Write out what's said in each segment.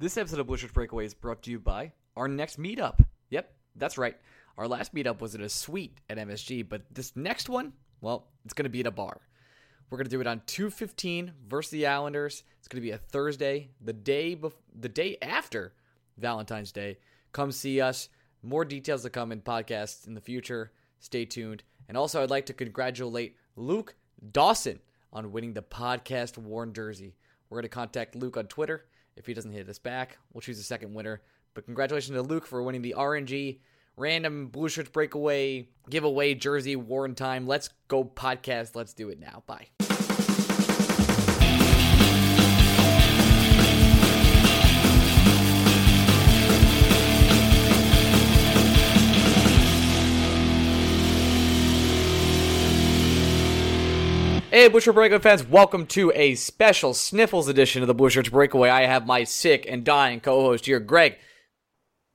This episode of Blue Breakaway is brought to you by our next meetup. Yep, that's right. Our last meetup was at a suite at MSG, but this next one, well, it's going to be at a bar. We're going to do it on 215 versus the Islanders. It's going to be a Thursday, the day bef- the day after Valentine's Day. Come see us. More details to come in podcasts in the future. Stay tuned. And also, I'd like to congratulate Luke Dawson on winning the podcast worn jersey. We're going to contact Luke on Twitter. If he doesn't hit us back, we'll choose a second winner. But congratulations to Luke for winning the RNG random Blue Shirts Breakaway giveaway jersey war worn time. Let's go podcast. Let's do it now. Bye. Hey, Blue Shirt Breakaway fans, welcome to a special Sniffles edition of the Blue Breakaway. I have my sick and dying co-host here, Greg.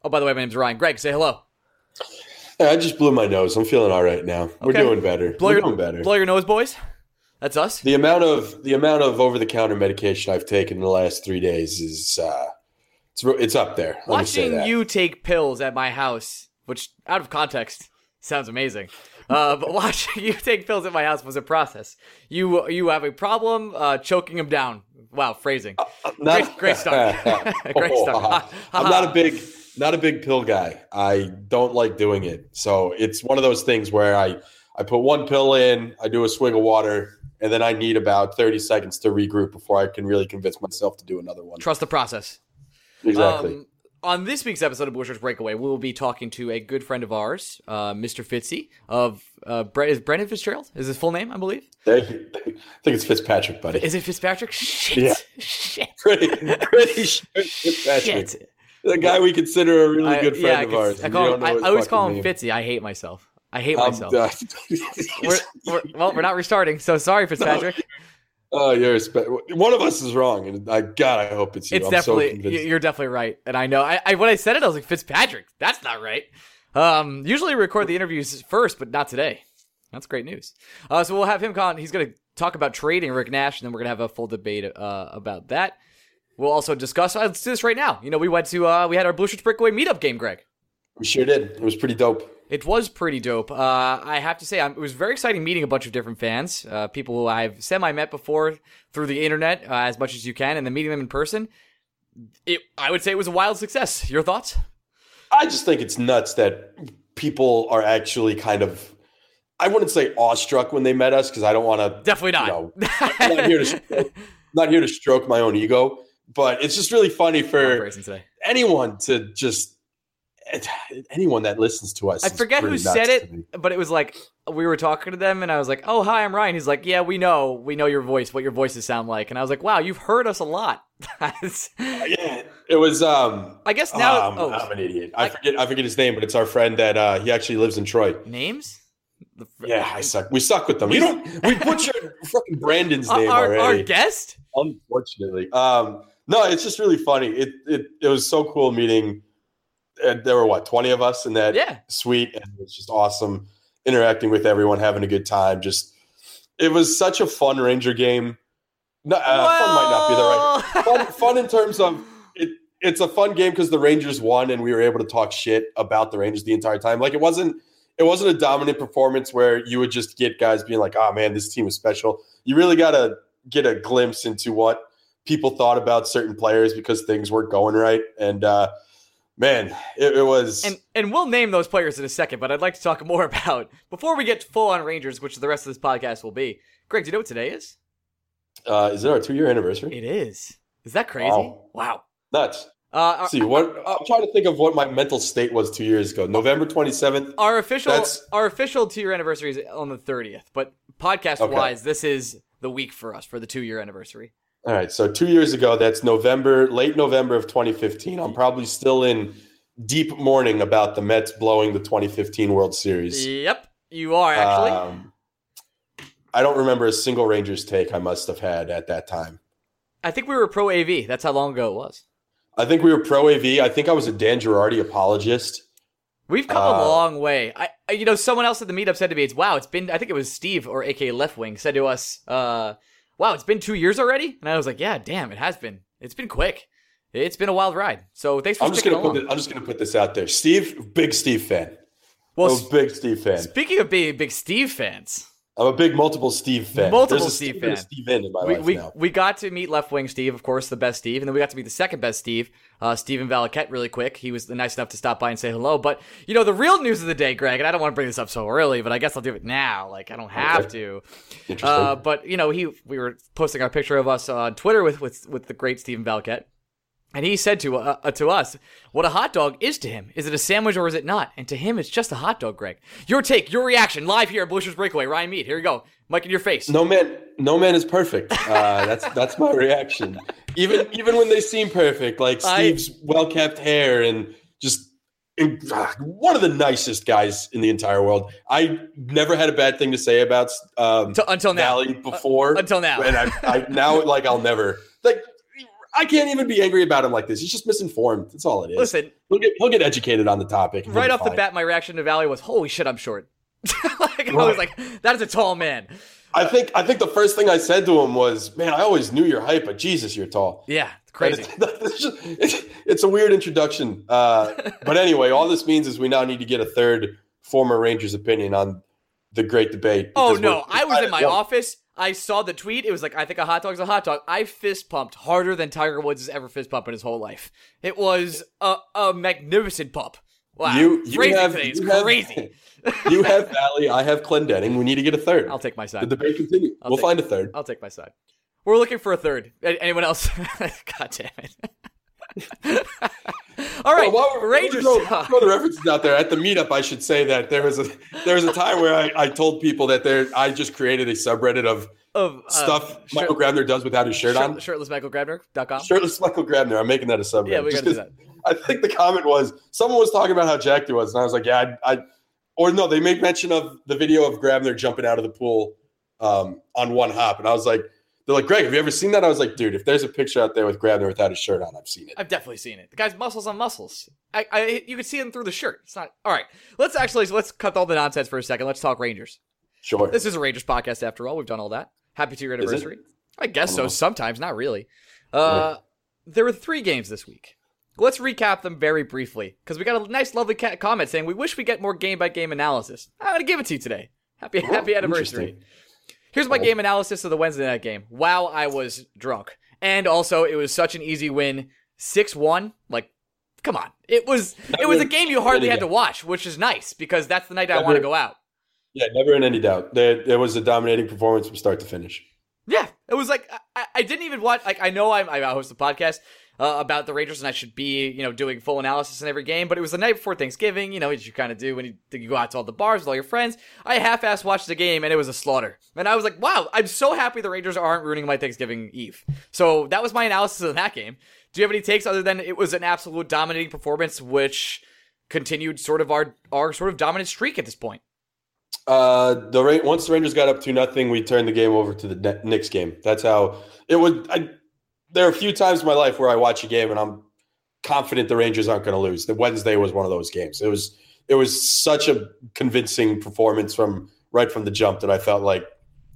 Oh, by the way, my name's Ryan. Greg, say hello. Hey, I just blew my nose. I'm feeling all right now. We're doing better. Blow We're your, doing better. Blow your nose, boys. That's us. the amount of the amount of over the counter medication I've taken in the last three days is uh, it's it's up there. Let Watching you take pills at my house, which out of context sounds amazing, uh, but watching you take pills at my house was a process. You you have a problem uh, choking them down. Wow, phrasing. I'm not- great- great start. Great. Ha, ha, I'm not a big not a big pill guy. I don't like doing it. So it's one of those things where I I put one pill in, I do a swig of water, and then I need about 30 seconds to regroup before I can really convince myself to do another one. Trust the process. Exactly. Um, on this week's episode of Blue Shirts Breakaway, we will be talking to a good friend of ours, uh, Mr. Fitzy of uh, Bre- is Brendan Fitzgerald. Is his full name, I believe. I think it's Fitzpatrick, buddy. Is it Fitzpatrick? Shit. Yeah. Shit. pretty, pretty sure Fitzpatrick. Shit. The guy we consider a really I- good friend I of ours. I, call him, I, I always call him fucking Fitzy. I hate myself. I hate name. myself. Um, we're, we're, well, we're not restarting, so sorry, Fitzpatrick. Oh, you're a spe- one of us is wrong, and I God, I hope it's you. it's I'm definitely so you- you're definitely right, and I know. I, I when I said it, I was like Fitzpatrick. That's not right. Um, usually we record the interviews first, but not today. That's great news. Uh, so we'll have him on. He's going to talk about trading Rick Nash, and then we're going to have a full debate uh, about that. We'll also discuss. Uh, let's do this right now. You know, we went to uh, we had our Blue Shirts Breakaway meetup game, Greg. We sure did. It was pretty dope. It was pretty dope. Uh, I have to say, um, it was very exciting meeting a bunch of different fans, uh, people who I've semi met before through the internet uh, as much as you can, and then meeting them in person. It, I would say it was a wild success. Your thoughts? I just think it's nuts that people are actually kind of. I wouldn't say awestruck when they met us because I don't want to. Definitely not. You know, I'm not here to not here to stroke my own ego, but it's just really funny for anyone to just anyone that listens to us. I forget who said it, but it was like we were talking to them, and I was like, "Oh, hi, I'm Ryan." He's like, "Yeah, we know, we know your voice, what your voices sound like," and I was like, "Wow, you've heard us a lot." Yeah, it was. Um, I guess now. um, oh, I'm an idiot. I forget. I forget his name, but it's our friend that uh, he actually lives in Troy. names? Fr- Yeah, I suck. We suck with them. You don't. We butchered fucking Brandon's name our, already. our guest. unfortunately. Um, no, it's just really funny. It it it was so cool meeting. Uh, there were what twenty of us in that Yeah. suite, and it was just awesome interacting with everyone, having a good time. Just it was such a fun Ranger game. No, uh, fun might not be the right Well- fun, fun in terms of it. It's a fun game because the Rangers won, and we were able to talk shit about the Rangers the entire time. Like it wasn't. It wasn't a dominant performance where you would just get guys being like, "Oh man, this team is special." You really got to get a glimpse into what people thought about certain players because things weren't going right. And uh, man, it, it was. And and we'll name those players in a second, but I'd like to talk more about before we get full on Rangers, which the rest of this podcast will be. Greg, do you know what today is? uh, is it our two year anniversary? It is. Is that crazy? Wow. Wow. Nuts. Uh, Let's see what I'm trying to think of what my mental state was two years ago. November 27th. our official That's- our official two year anniversary is on the thirtieth, but podcast wise, this is the week for us for the two year anniversary. All right, so two years ago, that's November, late November of 2015. I'm probably still in deep mourning about the Mets blowing the 2015 World Series. Yep, you are actually. Um, I don't remember a single Rangers take I must have had at that time. I think we were pro AV. That's how long ago it was. I think we were pro AV. I think I was a Dan Girardi apologist. We've come Uh, a long way. I, you know, someone else at the meetup said to me, "It's wow, it's been." I think it was Steve or AK Left Wing said to us, uh, "Wow, it's been two years already." And I was like, "Yeah, damn, it has been. It's been quick. It's been a wild ride." So thanks for I'm just gonna put along. this, I'm just gonna put this out there. Steve, big Steve fan. well, big Steve fan. speaking of being big Steve fans, I'm a big multiple Steve fan. Multiple There's a Steve and fan. Steve in in my we life we, now. we got to meet Left Wing Steve, of course, the best Steve, and then we got to meet the second best Steve, uh, Steven Valiquette, really quick. He was nice enough to stop by and say hello. But you know, the real news of the day, Greg, and I don't want to bring this up so early, but I guess I'll do it now. Like I don't have to. Interesting. Uh, but you know, he we were posting our picture of us on Twitter with with with the great Stephen Valiquette. And he said to uh, uh, to us, "What a hot dog is to him. Is it a sandwich or is it not? And to him, it's just a hot dog, Greg. Your take, your reaction, live here at Bush's Breakaway. Ryan Mead, here you go, mic in your face. no man, no man is perfect. Uh, that's that's my reaction. Even even when they seem perfect, like Steve's well kept hair and just in, ah, one of the nicest guys in the entire world. I never had a bad thing to say about um, Until- until now. Valley before. until now. and I, I now like I'll never like. I can't even be angry about him like this. He's just misinformed. That's all it is. Listen, he'll get he'll get educated on the topic. right off the bat, my reaction to Valley was, "Holy shit, I'm short." like, I was like, "That is a tall man." I think I think the first thing I said to him was, "Man, I always knew you're hype, but Jesus, you're tall." Yeah, it's crazy. It's, it's just- it's- it's a weird introduction. Uh, but anyway, all this means is we now need to get a third former Rangers opinion on the great debate. Oh no, I was in my office. I saw the tweet. It was like, I think a hot dog's a hot dog. I fist pumped harder than Tiger Woods has ever fist pumped in his whole life. It was a, a magnificent pump. Wow, You, you phrasing have, you have- crazy. you have Valley, I have Clendening. We need to get a third. I'll take my side. the debate continue. I'll we'll take- find a third. I'll take my side. We're looking for a third. Anyone else? God damn it. All right, Well, while Rangers. Throw, throw the references out there. At the meetup, I should say that there was a there was a time where I, I told people that there I just created a subreddit of of uh, stuff shirt- Michael Grabner does without his shirt on. shirt- shirtlessmichaelgrabner.com. Shirtless Michael Grabner. I'm making that a subreddit. Yeah, we gotta do that. I think the comment was someone was talking about how jacked he was, and I was like, yeah, I, I or no, they made mention of the video of Grabner jumping out of the pool um, on one hop, and I was like, they're like, Greg, have you ever seen that? I was like, dude, if there's a picture out there with Grabner without his shirt on, I've seen it. I've definitely seen it. The guy's muscles on muscles. I, I, you can see him through the shirt. It's not all right. Let's actually let's cut all the nonsense for a second. Let's talk Rangers. Sure. This is a Rangers podcast after all. We've done all that. Happy two year anniversary. I guess I so. know. Sometimes, not really. Uh, there were three games this week. Let's recap them very briefly because we got a nice, lovely comment saying we wish we get more game by game analysis. I'm gonna give it to you today. Happy, Oh, happy anniversary. Here's my Oh. game analysis of the Wednesday night game. Wow, I was drunk. And also, it was such an easy win. 6 1. Like, come on. It was it was a game you hardly had to watch, which is nice because that's the night I want to go out. Yeah, never in any doubt. There, there was a dominating performance from start to finish. Yeah, it was like I, I didn't even watch. Like I know I'm, I host a podcast uh, about the Rangers, and I should be you know doing full analysis in every game. But it was the night before Thanksgiving. You know what you kind of do when you, you go out to all the bars with all your friends. I half-ass watched the game, and it was a slaughter. And I was like, wow, I'm so happy the Rangers aren't ruining my Thanksgiving Eve. So that was my analysis of that game. Do you have any takes other than it was an absolute dominating performance, which continued sort of our our sort of dominant streak at this point? Uh, the once the Rangers got up to nothing, we turned the game over to the Knicks game. That's how it would. I, there are a few times in my life where I watch a game and I'm confident the Rangers aren't going to lose. The Wednesday was one of those games. It was it was such a convincing performance from right from the jump that I felt like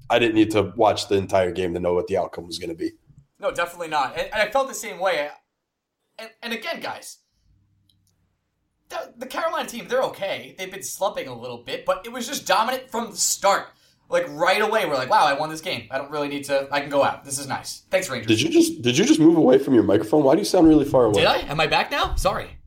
I didn't need to watch the entire game to know what the outcome was going to be. No, definitely not. And, I felt the same way. And, and again, guys, the, the Carolina team, they're okay. They've been slumping a little bit, but it was just dominant from the start. Like right away, we're like, wow, I won this game. I don't really need to. I can go out. This is nice. Thanks, Rangers. Did you just did you just move away from your microphone? Why do you sound really far away? Did I? Am I back now? Sorry.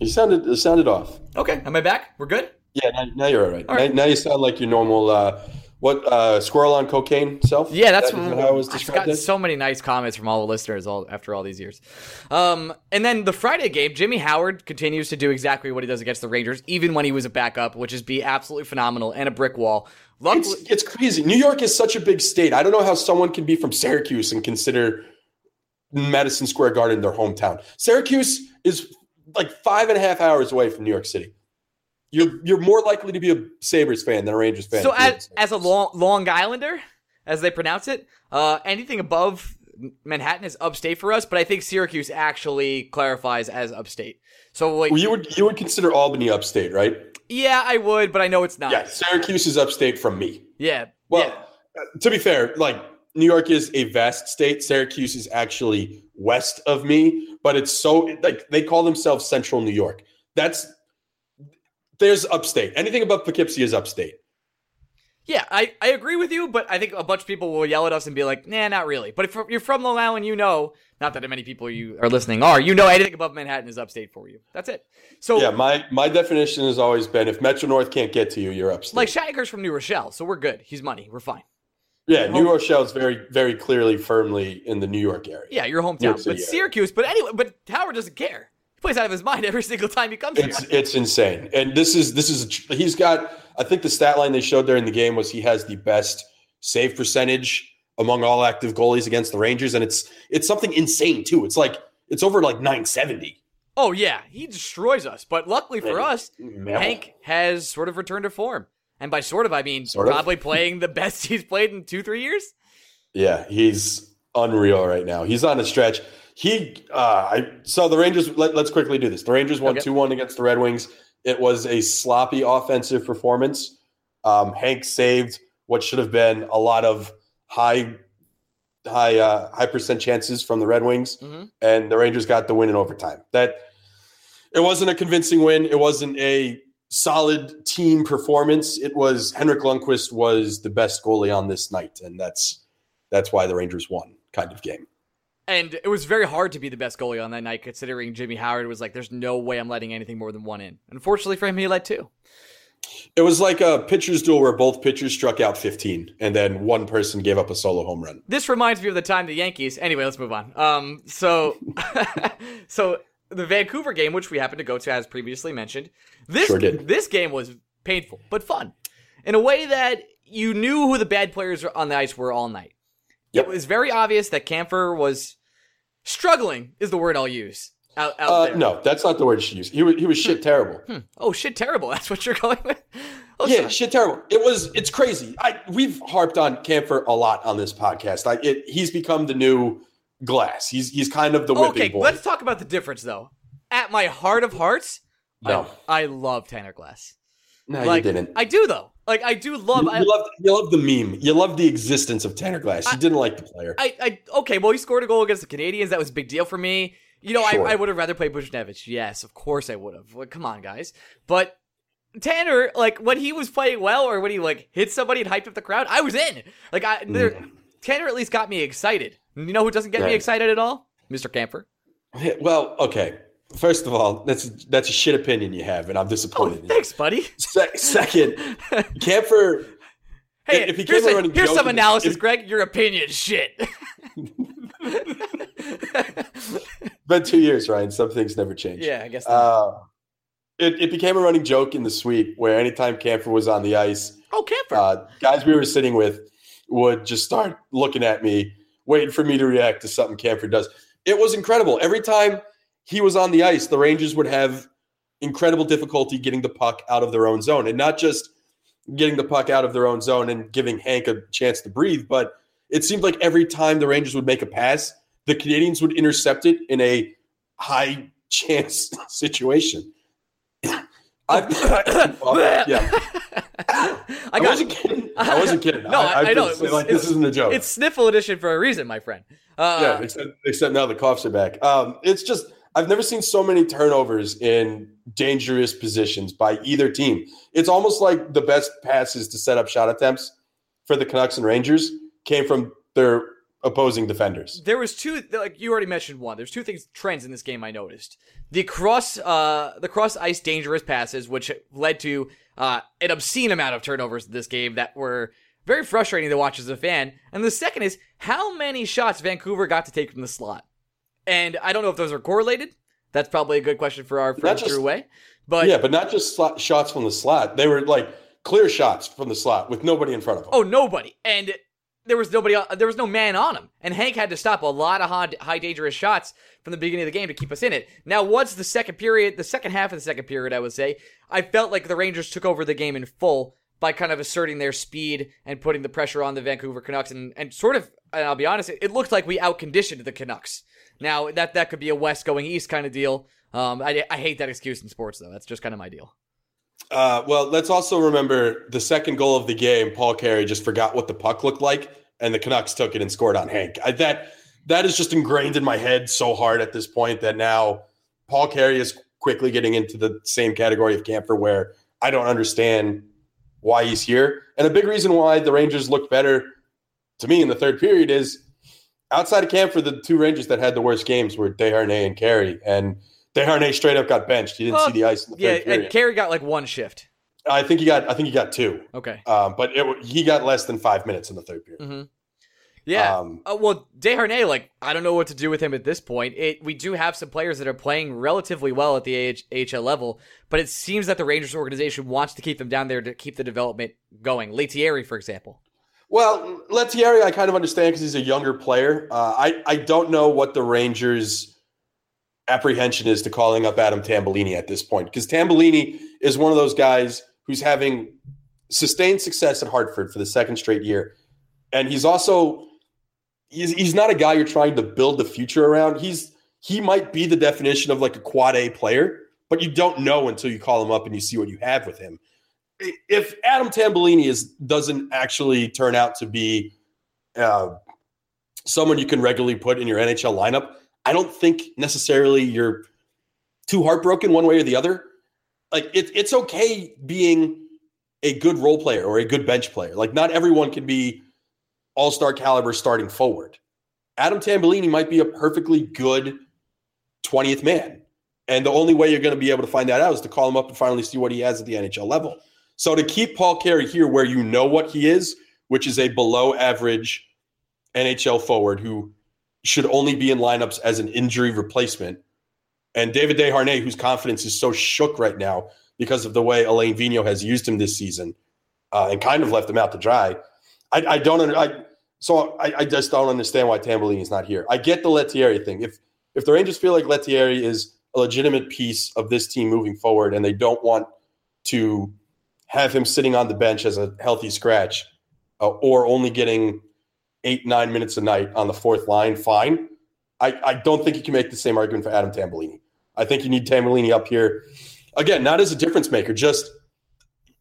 You sounded it sounded off. Okay. Am I back? We're good. Yeah, now, now you're all right. All right. Now, now you sound like your normal uh, What uh, squirrel on cocaine self? Yeah, that's That is what, how it was I've gotten so many nice comments from all the listeners all after all these years. Um, and then the Friday game, Jimmy Howard continues to do exactly what he does against the Rangers, even when he was a backup, which is be absolutely phenomenal and a brick wall. Luckily, It's, it's crazy. New York is such a big state. I don't know how someone can be from Syracuse and consider Madison Square Garden their hometown. Syracuse is like five and a half hours away from New York City. You're you're more likely to be a Sabres fan than a Rangers fan. so if you're in as, as a long, Long Islander, as they pronounce it, uh, anything above Manhattan is upstate for us, but I think Syracuse actually clarifies as upstate. So like, Well, you would you would consider Albany upstate, right? yeah, I would, but I know it's not. Yeah, Syracuse is upstate from me. Yeah. Well, yeah. uh, to be fair, like New York is a vast state. Syracuse is actually west of me, but it's so like they call themselves Central New York. That's there's upstate. Anything above Poughkeepsie is upstate. Yeah, I, I agree with you, but I think a bunch of people will yell at us and be like, nah, not really. But if you're from Long Island, you know, not that many people you are listening are, you know anything above Manhattan is upstate for you. That's it. So, Yeah, my my definition has always been if Metro North can't get to you, you're upstate. like Shiger's from New Rochelle, so we're good. He's money. We're fine. yeah, New Rochelle is very very clearly firmly in the New York area. Yeah, your hometown. York But. Syracuse, but anyway, but Howard doesn't care. Plays out of his mind every single time he comes It's here. it's insane, and this is this is he's got. I think the stat line they showed there in the game was he has the best save percentage among all active goalies against the Rangers, and it's it's something insane too. It's like it's over like nine seventy. Oh, yeah, he destroys us. But luckily for us, Hank has sort of returned to form. And by sort of, I mean Sort of. probably playing the best he's played in two, three years. Yeah, he's unreal right now. He's on a stretch. He, uh, I so the Rangers. Let, us quickly do this. The Rangers won Okay. two one against the Red Wings. It was a sloppy offensive performance. Um, Hank saved what should have been a lot of high, high, uh, high percent chances from the Red Wings, Mhm. and the Rangers got the win in overtime. That it wasn't a convincing win. It wasn't a solid team performance. It was Henrik Lundqvist was the best goalie on this night, and that's that's why the Rangers won kind of game. And it was very hard to be the best goalie on that night, considering Jimmy Howard was like, "There's no way I'm letting anything more than one in." Unfortunately for him, he let two. It was like a pitcher's duel where both pitchers struck out 15 and then one person gave up a solo home run. This reminds me of the time the Yankees. Anyway, let's move on. Um, so, so the Vancouver game, which we happened to go to, as previously mentioned, this Sure this game was painful but fun, in a way that you knew who the bad players on the ice were all night. Yep. It was very obvious that Kampfer was struggling. Is the word I'll use out, out Uh, there. no, that's not the word she used. He was, he was shit terrible. Oh shit! Terrible. That's what you're going with. Oh, Yeah, sorry. shit terrible. It was it's crazy. I we've harped on Kampfer a lot on this podcast. I it, he's become the new glass. He's he's kind of the whipping Okay, boy. let's talk about the difference though. At my heart of hearts, No. I, I love Tanner Glass. no, like, you didn't. I do though. Like I do love. you, I, you loved you loved the meme. You love the existence of Tanner Glass. You I- didn't like the player. I, I, okay. Well, he scored a goal against the Canadiens. That was a big deal for me. You know, Sure. I, I would have rather played Buchnevich. Yes, of course I would have. Like, come on, guys. But Tanner, like when he was playing well, or when he like hit somebody and hyped up the crowd, I was in. Like, I there, mm. Tanner at least got me excited. You know who doesn't get me excited at all? Mr. Kampfer. well, okay. First of all, that's that's a shit opinion you have, and I'm Oh, disappointed. in you. thanks, buddy. Se- second, Kampfer. Hey, If he here's, came a- here's some analysis, if- Greg. Your opinion, shit. Been two years, Ryan. Some things never change. yeah, I guess. Uh, it, it became a running joke in the suite where anytime Kampfer was on the ice, oh, Kampfer. uh, guys we were sitting with would just start looking at me, waiting for me to react to something Kampfer does. It was incredible. Every time he was on the ice, the Rangers would have incredible difficulty getting the puck out of their own zone, and not just getting the puck out of their own zone and giving Hank a chance to breathe, but it seemed like every time the Rangers would make a pass, the Canadians would intercept it in a high chance situation. I've, well, yeah, I I, wasn't kidding. I wasn't kidding. No, I- I've I know. been It was- like this isn't a joke. It's sniffle edition for a reason, my friend. Uh, yeah, except, except now the coughs are back. Um, it's just I've never seen so many turnovers in dangerous positions by either team. It's almost like the best passes to set up shot attempts for the Canucks and Rangers came from their opposing defenders. there was two like you already mentioned one there's two things trends in this game i noticed the cross uh the cross ice dangerous passes which led to uh an obscene amount of turnovers in this game that were very frustrating to watch as a fan. And the second is how many shots Vancouver got to take from the slot. And I don't know if those are correlated. That's probably a good question for our friend Drew Way. But yeah, but not just slot, shots from the slot. They were like clear shots from the slot with nobody in front of them. oh, nobody. And there was nobody. Uh, there was no man on him. And Hank had to stop a lot of high, high dangerous shots from the beginning of the game to keep us in it. Now, once the second period, the second half of the second period, I would say, I felt like the Rangers took over the game in full by kind of asserting their speed and putting the pressure on the Vancouver Canucks and, and sort of, and I'll be honest, it, it looked like we outconditioned the Canucks. Now that that could be a west going east kind of deal. Um, I, I hate that excuse in sports though. That's just kind of my deal. Uh, well, let's also remember the second goal of the game. Paul Carey just forgot what the puck looked like, and the Canucks took it and scored on Hank. I, that that is just ingrained in my head so hard at this point that now Paul Carey is quickly getting into the same category of Kampfer where I don't understand why he's here. And a big reason why the Rangers looked better to me in the third period is outside of Kampfer the two Rangers that had the worst games were Desharnais and Carey. And Desharnais straight up got benched. He didn't Well, see the ice in the Yeah, third period. and Carey got like one shift. I think he got. I think he got two, Okay. um, but it, he got less than five minutes in the third period. Mm-hmm. Yeah. Um, Uh, well, Desharnais, like I don't know what to do with him at this point. It we do have some players that are playing relatively well at the AH, AHL level, but it seems that the Rangers organization wants to keep them down there to keep the development going. Lettieri, for example. Well, Lettieri, I kind of understand because he's a younger player. Uh, I I don't know what the Rangers' apprehension is to calling up Adam Tambellini at this point because Tambellini is one of those guys who's having sustained success at Hartford for the second straight year, and he's also he's he's not a guy you're trying to build the future around. He's he might be the definition of like a quad A player, but you don't know until you call him up and you see what you have with him. If Adam Tambellini is doesn't actually turn out to be uh, someone you can regularly put in your NHL lineup, I don't think necessarily you're too heartbroken one way or the other. Like it, it's okay being a good role player or a good bench player. Like not everyone can be all star caliber starting forward. Adam Tambellini might be a perfectly good 20th man. And the only way you're going to be able to find that out is to call him up and finally see what he has at the NHL level. So to keep Paul Carey here where you know what he is, which is a below average NHL forward who should only be in lineups as an injury replacement. And David Desharnais, whose confidence is so shook right now because of the way Alain Vigneault has used him this season uh, and kind of left him out to dry. I, I don't under, I, so I, I just don't understand why Tambellini is not here. I get the Lettieri thing. If if the Rangers feel like Lettieri is a legitimate piece of this team moving forward and they don't want to have him sitting on the bench as a healthy scratch uh, or only getting eight, nine minutes a night on the fourth line, fine. I, I don't think you can make the same argument for Adam Tambellini. I think you need Tambellini up here. Again, not as a difference maker, just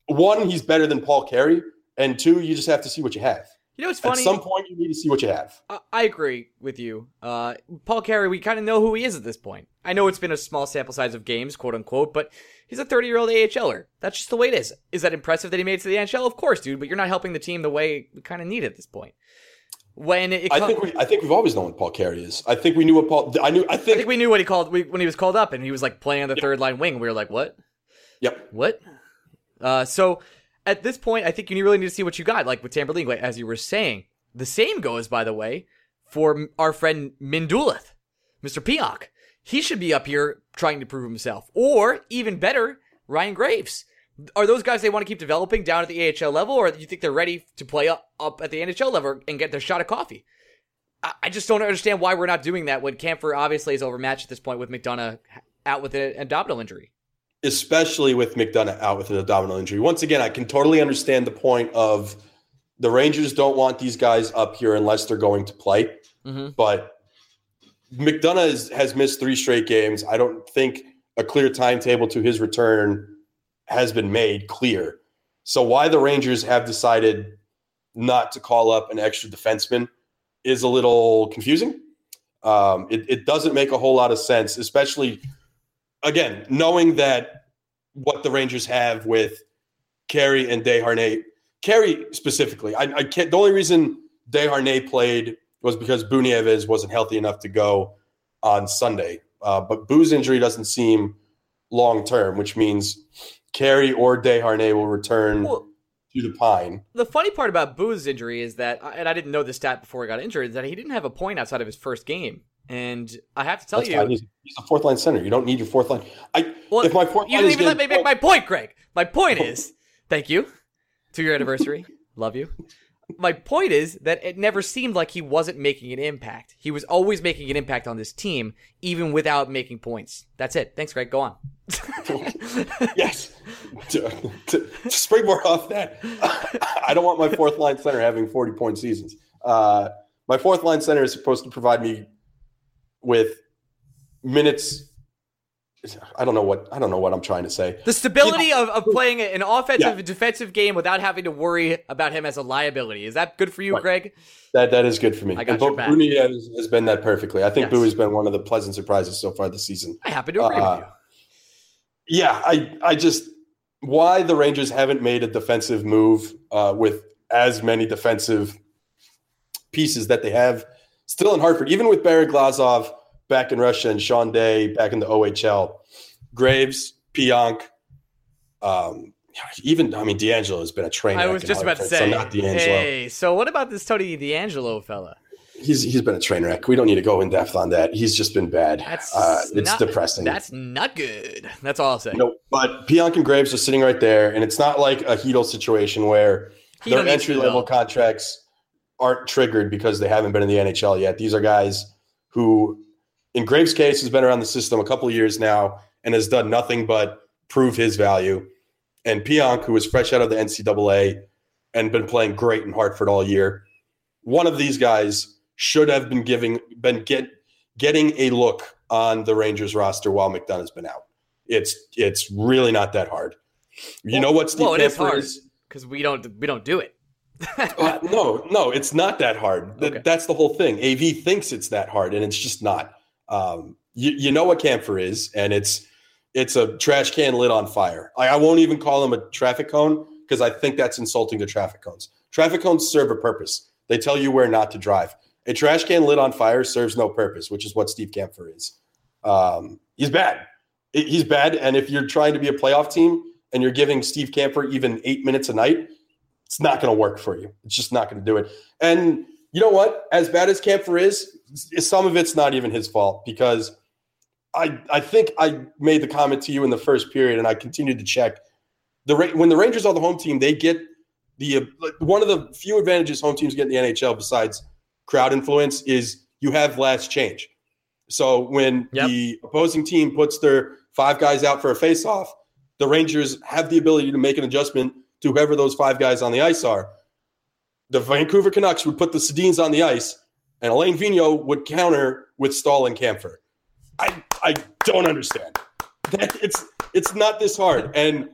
one, he's better than Paul Carey, and two, you just have to see what you have. You know, it's funny. At some point, you need to see what you have. I- agree with you. Uh, Paul Carey, we kind of know who he is at this point. I know it's been a small sample size of games, quote unquote, but he's a 30 year old AHLer. That's just the way it is. Is that impressive that he made it to the NHL? Of course, dude, but you're not helping the team the way we kind of need at this point. When it I com- think we, I think we've always known what Paul Carey is. I think we knew what Paul. I knew. I think, I think. we knew what he called we, when he was called up, and he was like playing on the third line wing. We were like, what? yep. What? Uh, so at this point, I think you really need to see what you got, like with like, as you were saying. The same goes, by the way, for our friend Mindulith, Mr. Pionk. He should be up here trying to prove himself. Or, even better, Ryan Graves. Are those guys they want to keep developing down at the AHL level, or do you think they're ready to play up, up at the NHL level and get their shot of coffee? I, I just don't understand why we're not doing that when Kampfer obviously is overmatched at this point with McDonagh out with an abdominal injury. especially with McDonagh out with an abdominal injury. Once again, I can totally understand the point of the Rangers don't want these guys up here unless they're going to play. Mhm. But McDonagh is, has missed three straight games. I don't think a clear timetable to his return has been made clear. So why the Rangers have decided not to call up an extra defenseman is a little confusing. Um, it, it doesn't make a whole lot of sense, especially again, knowing that what the Rangers have with Carey and Desharnais, Carey specifically, I, I can't. The only reason Desharnais played was because Boo Nieves wasn't healthy enough to go on Sunday. Uh, but Boo's injury doesn't seem long term, which means Carey or Desharnais will return Well, to the pine. The funny part about Boo's injury is that, and I didn't know this stat before he got injured, is that he didn't have a point outside of his first game. And I have to tell That's you. He's, he's a fourth line center. You don't need your fourth line. I well, if my fourth you didn't even let me make my point, Greg. My point is, thank you, to your anniversary. Love you. My point is that it never seemed like he wasn't making an impact. He was always making an impact on this team, even without making points. That's it. Thanks, Greg. Go on. yes. To, to, springboard off that, I don't want my fourth line center having 40 point seasons. Uh, my fourth line center is supposed to provide me with minutes. I don't know what I don't know what I'm trying to say. The stability of, of playing an offensive Yeah. and defensive game without having to worry about him as a liability. Is that good for you, Right. Greg? That that is good for me. I got and back. Bruni has, has been that perfectly. I think Yes. Boo has been one of the pleasant surprises so far this season. I happen to agree Uh, with you. Yeah, I I just why the Rangers haven't made a defensive move uh, with as many defensive pieces that they have still in Hartford, even with Barry Glazov back in Russia and Sean Day back in the OHL, Graves, Pionk, um, even I mean DeAngelo has been a train. Wreck. I was just about to say, so not DeAngelo. hey, so what about this Tony DeAngelo fella? He's he's been a train wreck. We don't need to go in depth on that. He's just been bad. That's uh, it's not- depressing. That's not good. That's all I'll say. You know, but Pionk and Graves are sitting right there, and it's not like a Heedle situation where He their entry level contracts aren't triggered because they haven't been in the NHL yet. These are guys who, in Graves' case, has been around the system a couple of years now and has done nothing but prove his value. And Pionk, who was fresh out of the NCAA and been playing great in Hartford all year, one of these guys should have been giving been get getting a look on the Rangers roster while McDonagh's been out. It's it's really not that hard. You know what Steve well, it is is? because we don't we don't do it. Uh, no, no, it's not that hard. Th- Okay. That's the whole thing. AV thinks it's that hard, and it's just not. Um, you, you know what Kampfer is, and it's it's a trash can lit on fire. I, I won't even call him a traffic cone because I think that's insulting to traffic cones. Traffic cones serve a purpose. They tell you where not to drive. A trash can lit on fire serves no purpose, which is what Steve Kampfer is. Um, he's bad. He's bad, and if you're trying to be a playoff team and you're giving Steve Kampfer even eight minutes a night, it's not going to work for you. It's just not going to do it. And you know what? As bad as Kampfer is, some of it's not even his fault because I I think I made the comment to you in the first period, and I continued to check. The when the Rangers are the home team, they get the uh, one of the few advantages home teams get in the NHL besides crowd influence is you have last change. So when Yep. the opposing team puts their five guys out for a face-off, the Rangers have the ability to make an adjustment to whoever those five guys on the ice are. The Vancouver Canucks would put the Sedins on the ice, and Alain Vigneault would counter with Staal and Kampfer. I I don't understand. That it's it's not this hard. And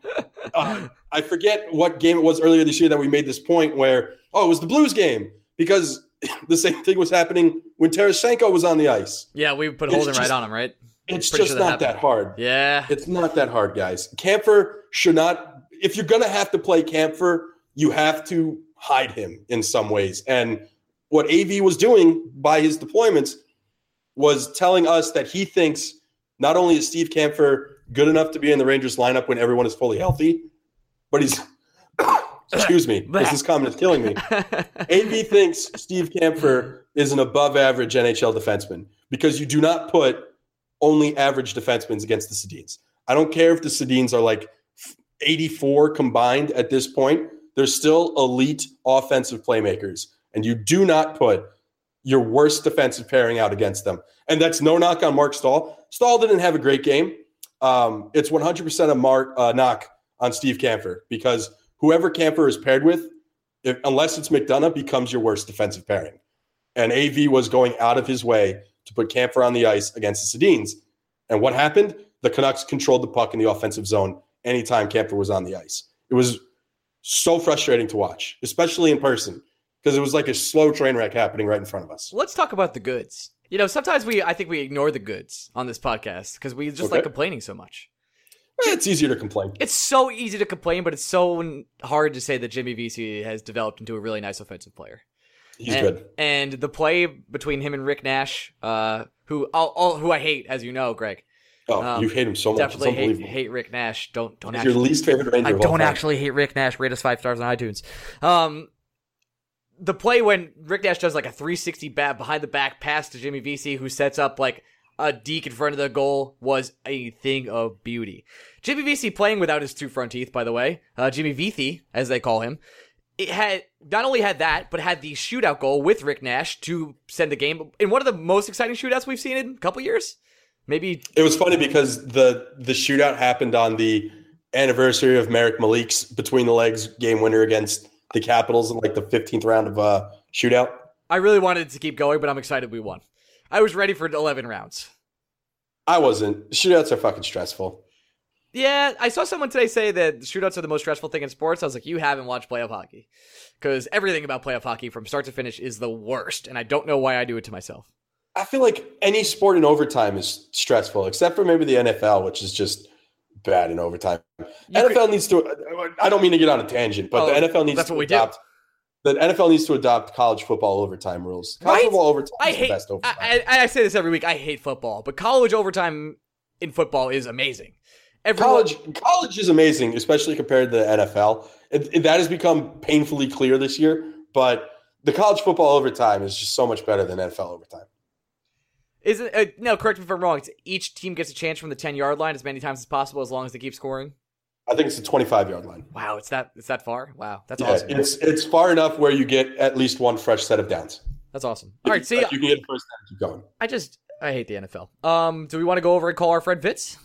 uh, I forget what game it was earlier this year that we made this point where oh it was the Blues game because the same thing was happening when Tarasenko was on the ice. Yeah, we put It's holding right on him, right? It's just sure that not that hard. Yeah. It's not that hard, guys. Kampfer should not. If you're gonna have to play Kampfer, you have to hide him in some ways. And what AV was doing by his deployments was telling us that he thinks not only is Steve Kampfer good enough to be in the Rangers lineup when everyone is fully healthy, but he's excuse me, this is comment is killing me. AV thinks Steve Kampfer is an above average NHL defenseman because you do not put only average defensemen against the Sedins. I don't care if the Sedins are like 84 combined at this point. They're still elite offensive playmakers. And you do not put your worst defensive pairing out against them. And that's no knock on Marc Staal. Staal didn't have a great game. Um, it's 100% a mark uh, knock on Steve Kampfer because whoever Kampfer is paired with, if, unless it's McDonagh, becomes your worst defensive pairing. And AV was going out of his way to put Kampfer on the ice against the Sedins. And what happened? The Canucks controlled the puck in the offensive zone anytime Kampfer was on the ice. It was so frustrating to watch, especially in person, because it was like a slow train wreck happening right in front of us. Let's talk about the goods. You know, sometimes we I think we ignore the goods on this podcast because we just Okay. like complaining so much. Eh, It's easier to complain. It's so easy to complain, but it's so hard to say that Jimmy Vesey has developed into a really nice offensive player. He's and, good. And the play between him and Rick Nash, uh, who I'll, I'll- who I hate, as you know, Greg. Oh, Um, you hate him so much. Definitely hate, unbelievable. hate Rick Nash. Don't don't He's actually your least favorite Ranger. I of all don't actually hate Rick Nash. Rate us five stars on iTunes. Um, the play when Rick Nash does like a 360 bat behind the back pass to Jimmy Vesey, who sets up like a deke in front of the goal, was a thing of beauty. Jimmy Vesey playing without his two front teeth, by the way. Uh, Jimmy Vesey, as they call him. It had not only had that, but had the shootout goal with Rick Nash to send the game in one of the most exciting shootouts we've seen in a couple years. Maybe It was funny because the the shootout happened on the anniversary of Marek Malik's between the legs game winner against the Capitals in like the 15th round of uh shootout. I really wanted to keep going, but I'm excited we won. I was ready for 11 rounds. I wasn't. Shootouts are fucking stressful. Yeah, I saw someone today say that shootouts are the most stressful thing in sports. I was like, you haven't watched playoff hockey. Because everything about playoff hockey from start to finish is the worst, and I don't know why I do it to myself. I feel like any sport in overtime is stressful, except for maybe the NFL, which is just bad in overtime. You NFL needs to. I don't mean to get on a tangent, but Oh, the NFL needs that's to what we do. adopt. The NFL needs to adopt college football overtime rules. College Right? football overtime I is hate. the best overtime. I, I, I say this every week. I hate football, but college overtime in football is amazing. Everyone, college college is amazing, especially compared to the NFL. It, it- that has become painfully clear this year. But the college football overtime is just so much better than NFL overtime. Isn't uh, no. Correct me if I'm wrong. It's each team gets a chance from the 10 yard line as many times as possible, as long as they keep scoring. I think it's the 25 yard line. Wow, it's that. It's that far. Wow, that's Yeah, awesome. it's it's far enough where you get at least one fresh set of downs. That's awesome. All right, see, Like, you can get a first down keep going. I just I hate the NFL. Um, do we want to go over and call our friend Fitz,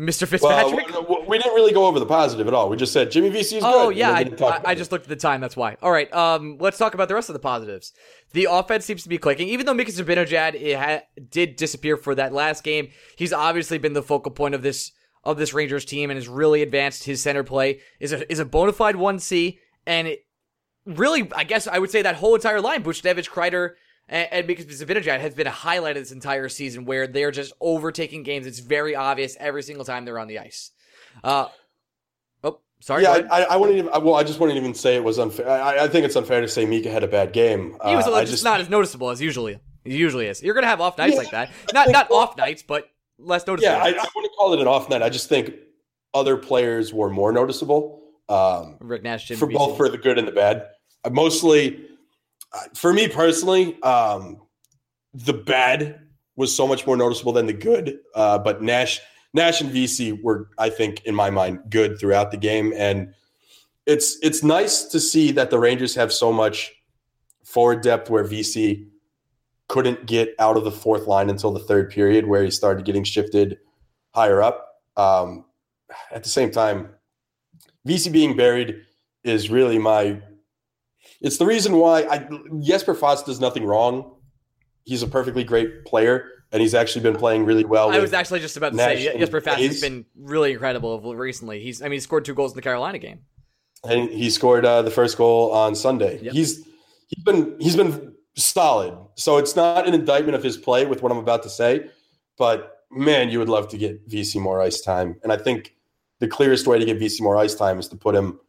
Mr. Well, Fitzpatrick? we, we didn't really go over the positive at all. We just said Jimmy Vesey is good. Oh and yeah, I, we didn't talk I, I just looked at the time. That's why. All right. Um, let's talk about the rest of the positives. The offense seems to be clicking, even though Mika Zibanejad it ha- did disappear for that last game. He's obviously been the focal point of this of this Rangers team and has really advanced his center play. is a is a bona fide one C, and it really, I guess, I would say that whole entire line, Buchnevich, Kreider, and, and Mika Zibanejad has been a highlight of this entire season, where they're just overtaking games. It's very obvious every single time they're on the ice. Uh, oh, sorry. Yeah. I, I wouldn't even. Well, I just wouldn't even say it was unfair. I, I think it's unfair to say Mika had a bad game. He was Uh, I just, not as noticeable as usually he usually is. You're gonna have off nights Yeah, like that. Not not off nights, but less noticeable. Yeah, I, I wouldn't call it an off night. I just think other players were more noticeable. Um, Rick Nash, Jim for both for the good and the bad. Uh, mostly, for me personally, um, the bad was so much more noticeable than the good. Uh, but Nash, Nash and Vesey were, I think, in my mind, good throughout the game, and it's it's nice to see that the Rangers have so much forward depth where Vesey couldn't get out of the fourth line until the third period, where he started getting shifted higher up. Um, at the same time, Vesey being buried is really my. It's the reason why I Jesper Fast does nothing wrong. He's a perfectly great player, and he's actually been playing really well. I was actually just about to Nash say Jesper Fast has been really incredible recently. He's I mean he scored two goals in the Carolina game. and he scored uh, the first goal on Sunday. Yep. He's he's been he's been solid. So it's not an indictment of his play with what I'm about to say, but man, you would love to get Vesey more ice time, and I think the clearest way to get Vesey more ice time is to put him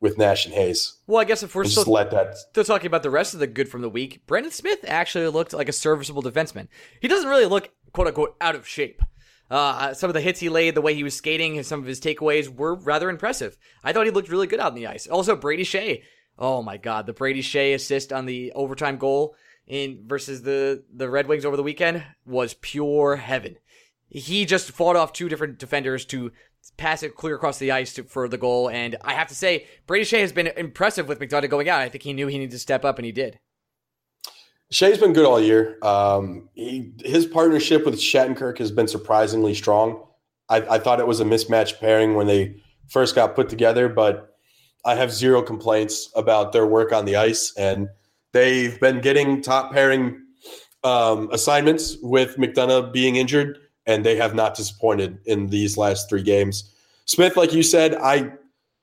with Nash and Hayes. Well, I guess if we're still let that. still talking about the rest of the good from the week, Brendan Smith actually looked like a serviceable defenseman. He doesn't really look quote unquote out of shape. Uh, some of the hits he laid, the way he was skating, and some of his takeaways were rather impressive. I thought he looked really good out on the ice. Also, Brady Skjei. Oh my God, the Brady Skjei assist on the overtime goal in versus the the Red Wings over the weekend was pure heaven. He just fought off two different defenders to pass it clear across the ice to, for the goal, and I have to say, Brady Skjei has been impressive with McDonagh going out. I think he knew he needed to step up, and he did. Skjei's been good all year. Um, he, his partnership with Shattenkirk has been surprisingly strong. I, I thought it was a mismatched pairing when they first got put together, but I have zero complaints about their work on the ice, and they've been getting top pairing um, assignments with McDonagh being injured, and they have not disappointed in these last three games. Smith, like you said, I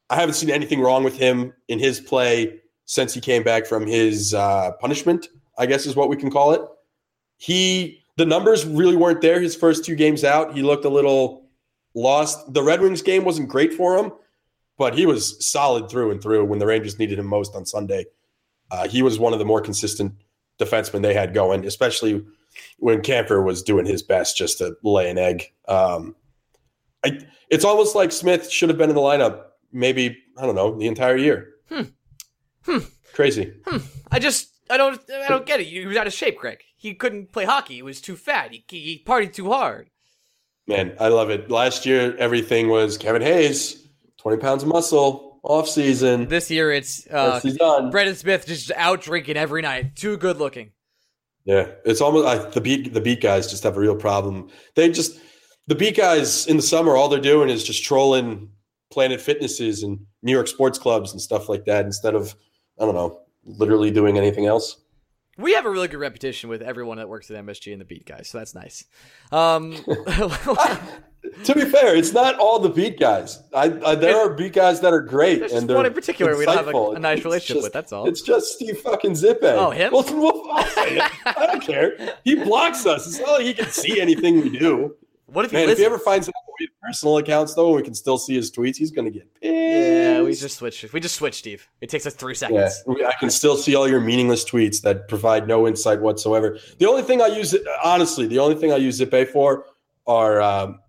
I haven't seen anything wrong with him in his play since he came back from his uh, punishment. I guess is what we can call it. He the numbers really weren't there his first two games out. He looked a little lost. The Red Wings game wasn't great for him, but he was solid through and through when the Rangers needed him most on Sunday. Uh, he was one of the more consistent defensemen they had going, especially when Kampfer was doing his best just to lay an egg. Um, I, it's almost like Smith should have been in the lineup. Maybe I don't know the entire year. Hmm. Hmm. Crazy. Hmm. I just I don't I don't get it. He was out of shape, Greg. He couldn't play hockey. He was too fat. He, he partied too hard. Man, I love it. Last year, everything was Kevin Hayes, twenty pounds of muscle, off season. This year, it's uh, Brendan Smith just out drinking every night. Too good looking. Yeah, it's almost like the beat. The beat guys just have a real problem. They just the beat guys in the summer. All they're doing is just trolling Planet Fitnesses and New York sports clubs and stuff like that instead of I don't know, literally doing anything else. We have a really good reputation with everyone that works at MSG and the beat guys, so that's nice. Um, to be fair, it's not all the beat guys. I, I there are beat guys that are great, and one in particular insightful. we don't have a, a nice relationship just, with. That's all. It's just Steve fucking Zipay. Oh, him? Well, well, I'll say it. I don't care. He blocks us. It's not like he can see anything we do. What if Man, if he ever finds out we personal accounts though, we can still see his tweets, he's gonna get pissed. Yeah, we just switched. We just switched, Steve. It takes us three seconds. Yeah, I can still see all your meaningless tweets that provide no insight whatsoever. The only thing I use, honestly, the only thing I use Zipay for are um,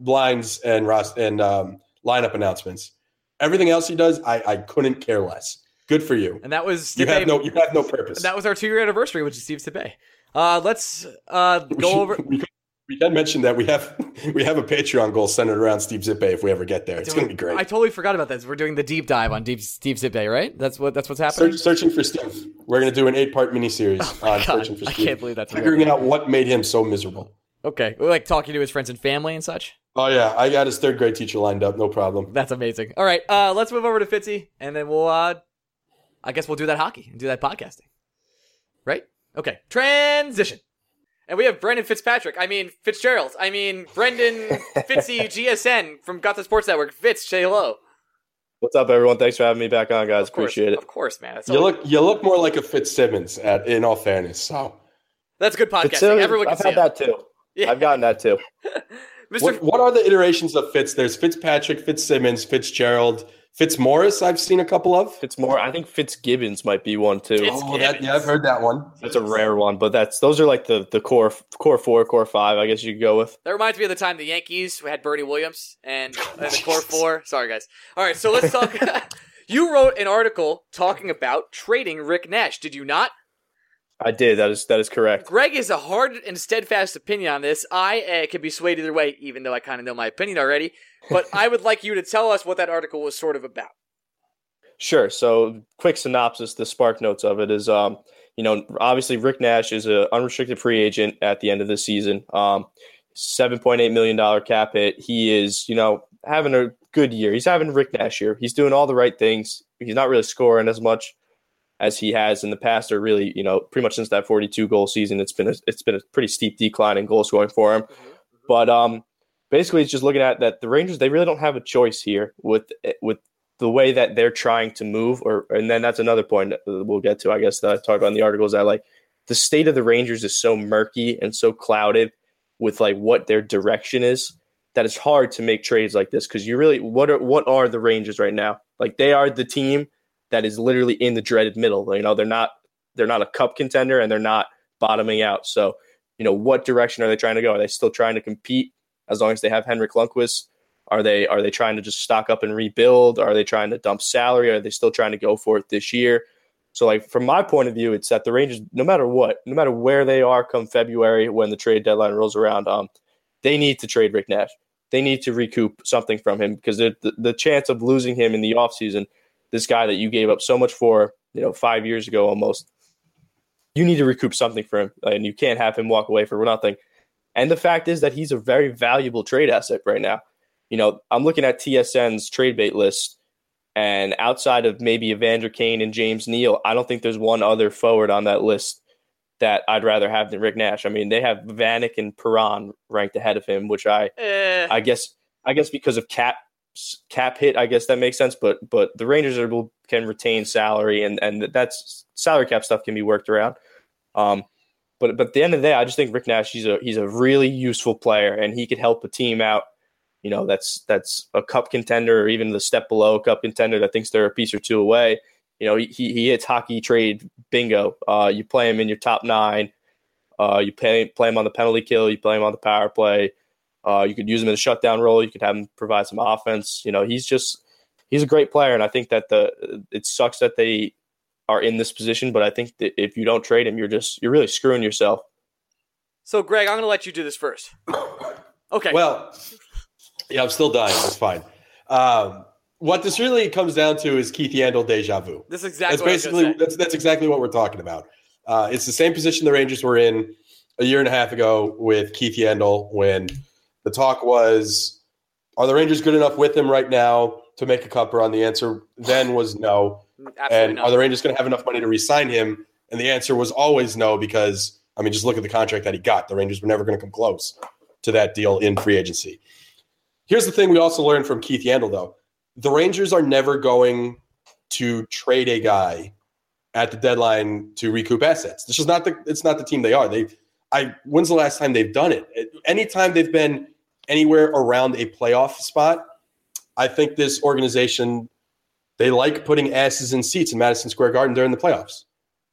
blinds and Ross and um, lineup announcements. Everything else he does, I, I couldn't care less. Good for you. And that was you have no you have no purpose. That was our two year anniversary, which is Steve Zipay. Uh, let's uh, go over. We, can mention that we have we have a Patreon goal centered around Steve Zipay if we ever get there. It's going to be great. I totally forgot about this. We're doing the deep dive on deep Steve Zipay, right? That's what that's what's happening. Search, searching for Steve. We're going to do an eight part miniseries oh on God, searching for Steve. I can't believe that's figuring out what made him so miserable. Okay, like talking to his friends and family and such. Oh yeah, I got his third grade teacher lined up. No problem. That's amazing. All right, uh, let's move over to Fitzy, and then we'll. Uh, I guess we'll do that hockey and do that podcasting. Right? Okay. Transition. And we have Brendan Fitzpatrick. I mean Fitzgerald. I mean Brendan Fitzy GSN from Gotham Sports Network. Fitz, say hello. What's up, everyone? Thanks for having me back on, guys. Course, Appreciate it. Of course, man. That's you look you look more like a Fitzsimmons. At in all fairness, so that's good podcasting. Everyone can I've see had it. that too. Yeah. I've gotten that too. Mr. What, what, are the iterations of Fitz? There's Fitzpatrick, Fitzsimmons, Fitzgerald, Fitzmaurice. I've seen a couple of. Fitzmore. I think Fitzgibbons might be one too. Oh, that, yeah, I've heard that one. That's a rare one, but that's those are like the the core core four, core five. I guess you could go with. That reminds me of the time the Yankees had Bernie Williams and, and the core four. Sorry, guys. All right, so let's talk. you wrote an article talking about trading Rick Nash. Did you not? I did. That is that is correct. Greg is a hard and steadfast opinion on this. I uh, can be swayed either way, even though I kind of know my opinion already. But I would like you to tell us what that article was sort of about. Sure. So, quick synopsis. The spark notes of it is, um, you know, obviously Rick Nash is an unrestricted free agent at the end of the season. Um, seven point eight million dollar cap hit. He is, you know, having a good year. He's having Rick Nash year. He's doing all the right things. He's not really scoring as much as he has in the past, or really, you know, pretty much since that 42 goal season, it's been a, it's been a pretty steep decline in goal scoring for him. Mm-hmm. But um, basically, it's just looking at that the Rangers they really don't have a choice here with with the way that they're trying to move, or and then that's another point we'll get to, I guess, that I talk about in the articles that like the state of the Rangers is so murky and so clouded with like what their direction is that it's hard to make trades like this because you really what are what are the Rangers right now? Like they are the team that is literally in the dreaded middle. You know, they're not they're not a cup contender and they're not bottoming out. So, you know, what direction are they trying to go? Are they still trying to compete as long as they have Henrik Lundqvist? Are they are they trying to just stock up and rebuild? Are they trying to dump salary? Are they still trying to go for it this year? So, like from my point of view, it's that the Rangers, no matter what, no matter where they are come February when the trade deadline rolls around, um, they need to trade Rick Nash. They need to recoup something from him because the, the chance of losing him in the offseason – this guy that you gave up so much for, you know, five years ago almost. You need to recoup something for him, and you can't have him walk away for nothing. And the fact is that he's a very valuable trade asset right now. You know, I'm looking at TSN's trade bait list, and outside of maybe Evander Kane and James Neal, I don't think there's one other forward on that list that I'd rather have than Rick Nash. I mean, they have Vanek and Perron ranked ahead of him, which I, eh. I guess, I guess because of cap cap hit, I guess that makes sense. But but the Rangers are, can retain salary, and and that's salary cap stuff can be worked around. Um, but but at the end of the day, I just think Rick Nash he's a he's a really useful player, and he could help a team out. You know, that's that's a cup contender, or even the step below cup contender that thinks they're a piece or two away. You know, he he hits hockey trade bingo. Uh, you play him in your top nine. Uh, you play play him on the penalty kill. You play him on the power play. Uh, you could use him in a shutdown role. You could have him provide some offense. You know, he's just he's a great player, and I think that the it sucks that they are in this position, but I think that if you don't trade him, you're just you're really screwing yourself. So, Greg, I'm going to let you do this first. Okay. Well, yeah, I'm still dying. That's fine. Um, what this really comes down to is Keith Yandle deja vu. This is exactly. That's basically that's that's exactly what we're talking about. Uh, it's the same position the Rangers were in a year and a half ago with Keith Yandle when the talk was, are the Rangers good enough with him right now to make a cup run? The answer then was no. Absolutely and not. are the Rangers going to have enough money to re-sign him? And the answer was always no because I mean, just look at the contract that he got. The Rangers were never going to come close to that deal in free agency. Here's the thing we also learned from Keith Yandle, though: the Rangers are never going to trade a guy at the deadline to recoup assets. This is not the it's not the team they are. They I when's the last time they've done it? Anytime they've been anywhere around a playoff spot, I think this organization they like putting asses in seats in Madison Square Garden during the playoffs.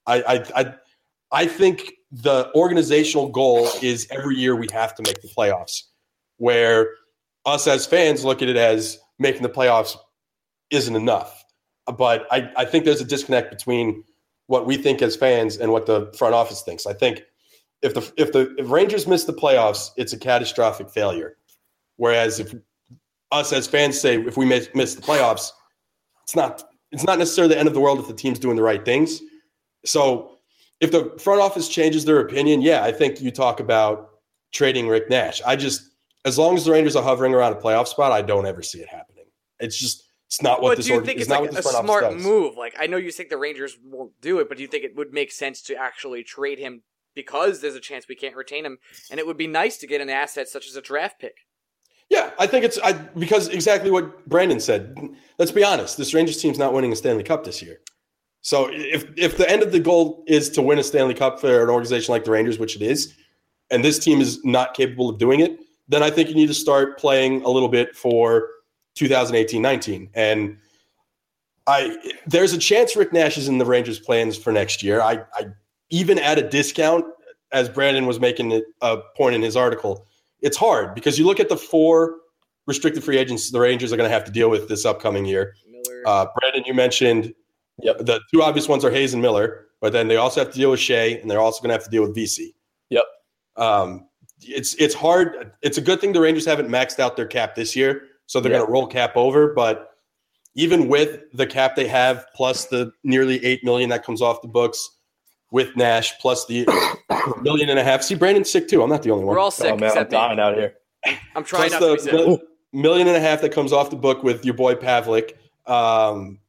I I I, I think the organizational goal is every year we have to make the playoffs. Where us as fans look at it as making the playoffs isn't enough. But I, I think there's a disconnect between what we think as fans and what the front office thinks. I think if the if the if Rangers miss the playoffs, it's a catastrophic failure. Whereas if us as fans say if we miss, miss the playoffs, it's not it's not necessarily the end of the world if the team's doing the right things. So if the front office changes their opinion, yeah, I think you talk about trading Rick Nash. I just as long as the Rangers are hovering around a playoff spot, I don't ever see it happening. It's just it's not what but this do you think it's like a smart move? Like, I know you think the Rangers won't do it, but do you think it would make sense to actually trade him because there's a chance we can't retain him, and it would be nice to get an asset such as a draft pick? Yeah, I think it's I, because exactly what Brandon said. Let's be honest, this Rangers team's not winning a Stanley Cup this year. So if if the end of the goal is to win a Stanley Cup for an organization like the Rangers, which it is, and this team is not capable of doing it, then I think you need to start playing a little bit for 2018-19. And I there's a chance Rick Nash is in the Rangers plans for next year. I, I even at a discount, as Brandon was making a point in his article, it's hard because you look at the four restricted free agents the Rangers are going to have to deal with this upcoming year. Uh, Brandon, you mentioned Yep. the two obvious ones are Hayes and Miller, but then they also have to deal with Skjei, and they're also going to have to deal with Vesey. Yep. Um, it's it's hard. It's a good thing the Rangers haven't maxed out their cap this year, so they're Yeah. going to roll cap over. But even with the cap they have, plus the nearly eight million that comes off the books with Nash, plus the million and a half. See, Brandon's sick too. I'm not the only one. We're all sick oh man, I'm except me. dying out here. I'm trying plus not to be the sick. mil- million and a half that comes off the book with your boy Pavelec. Um,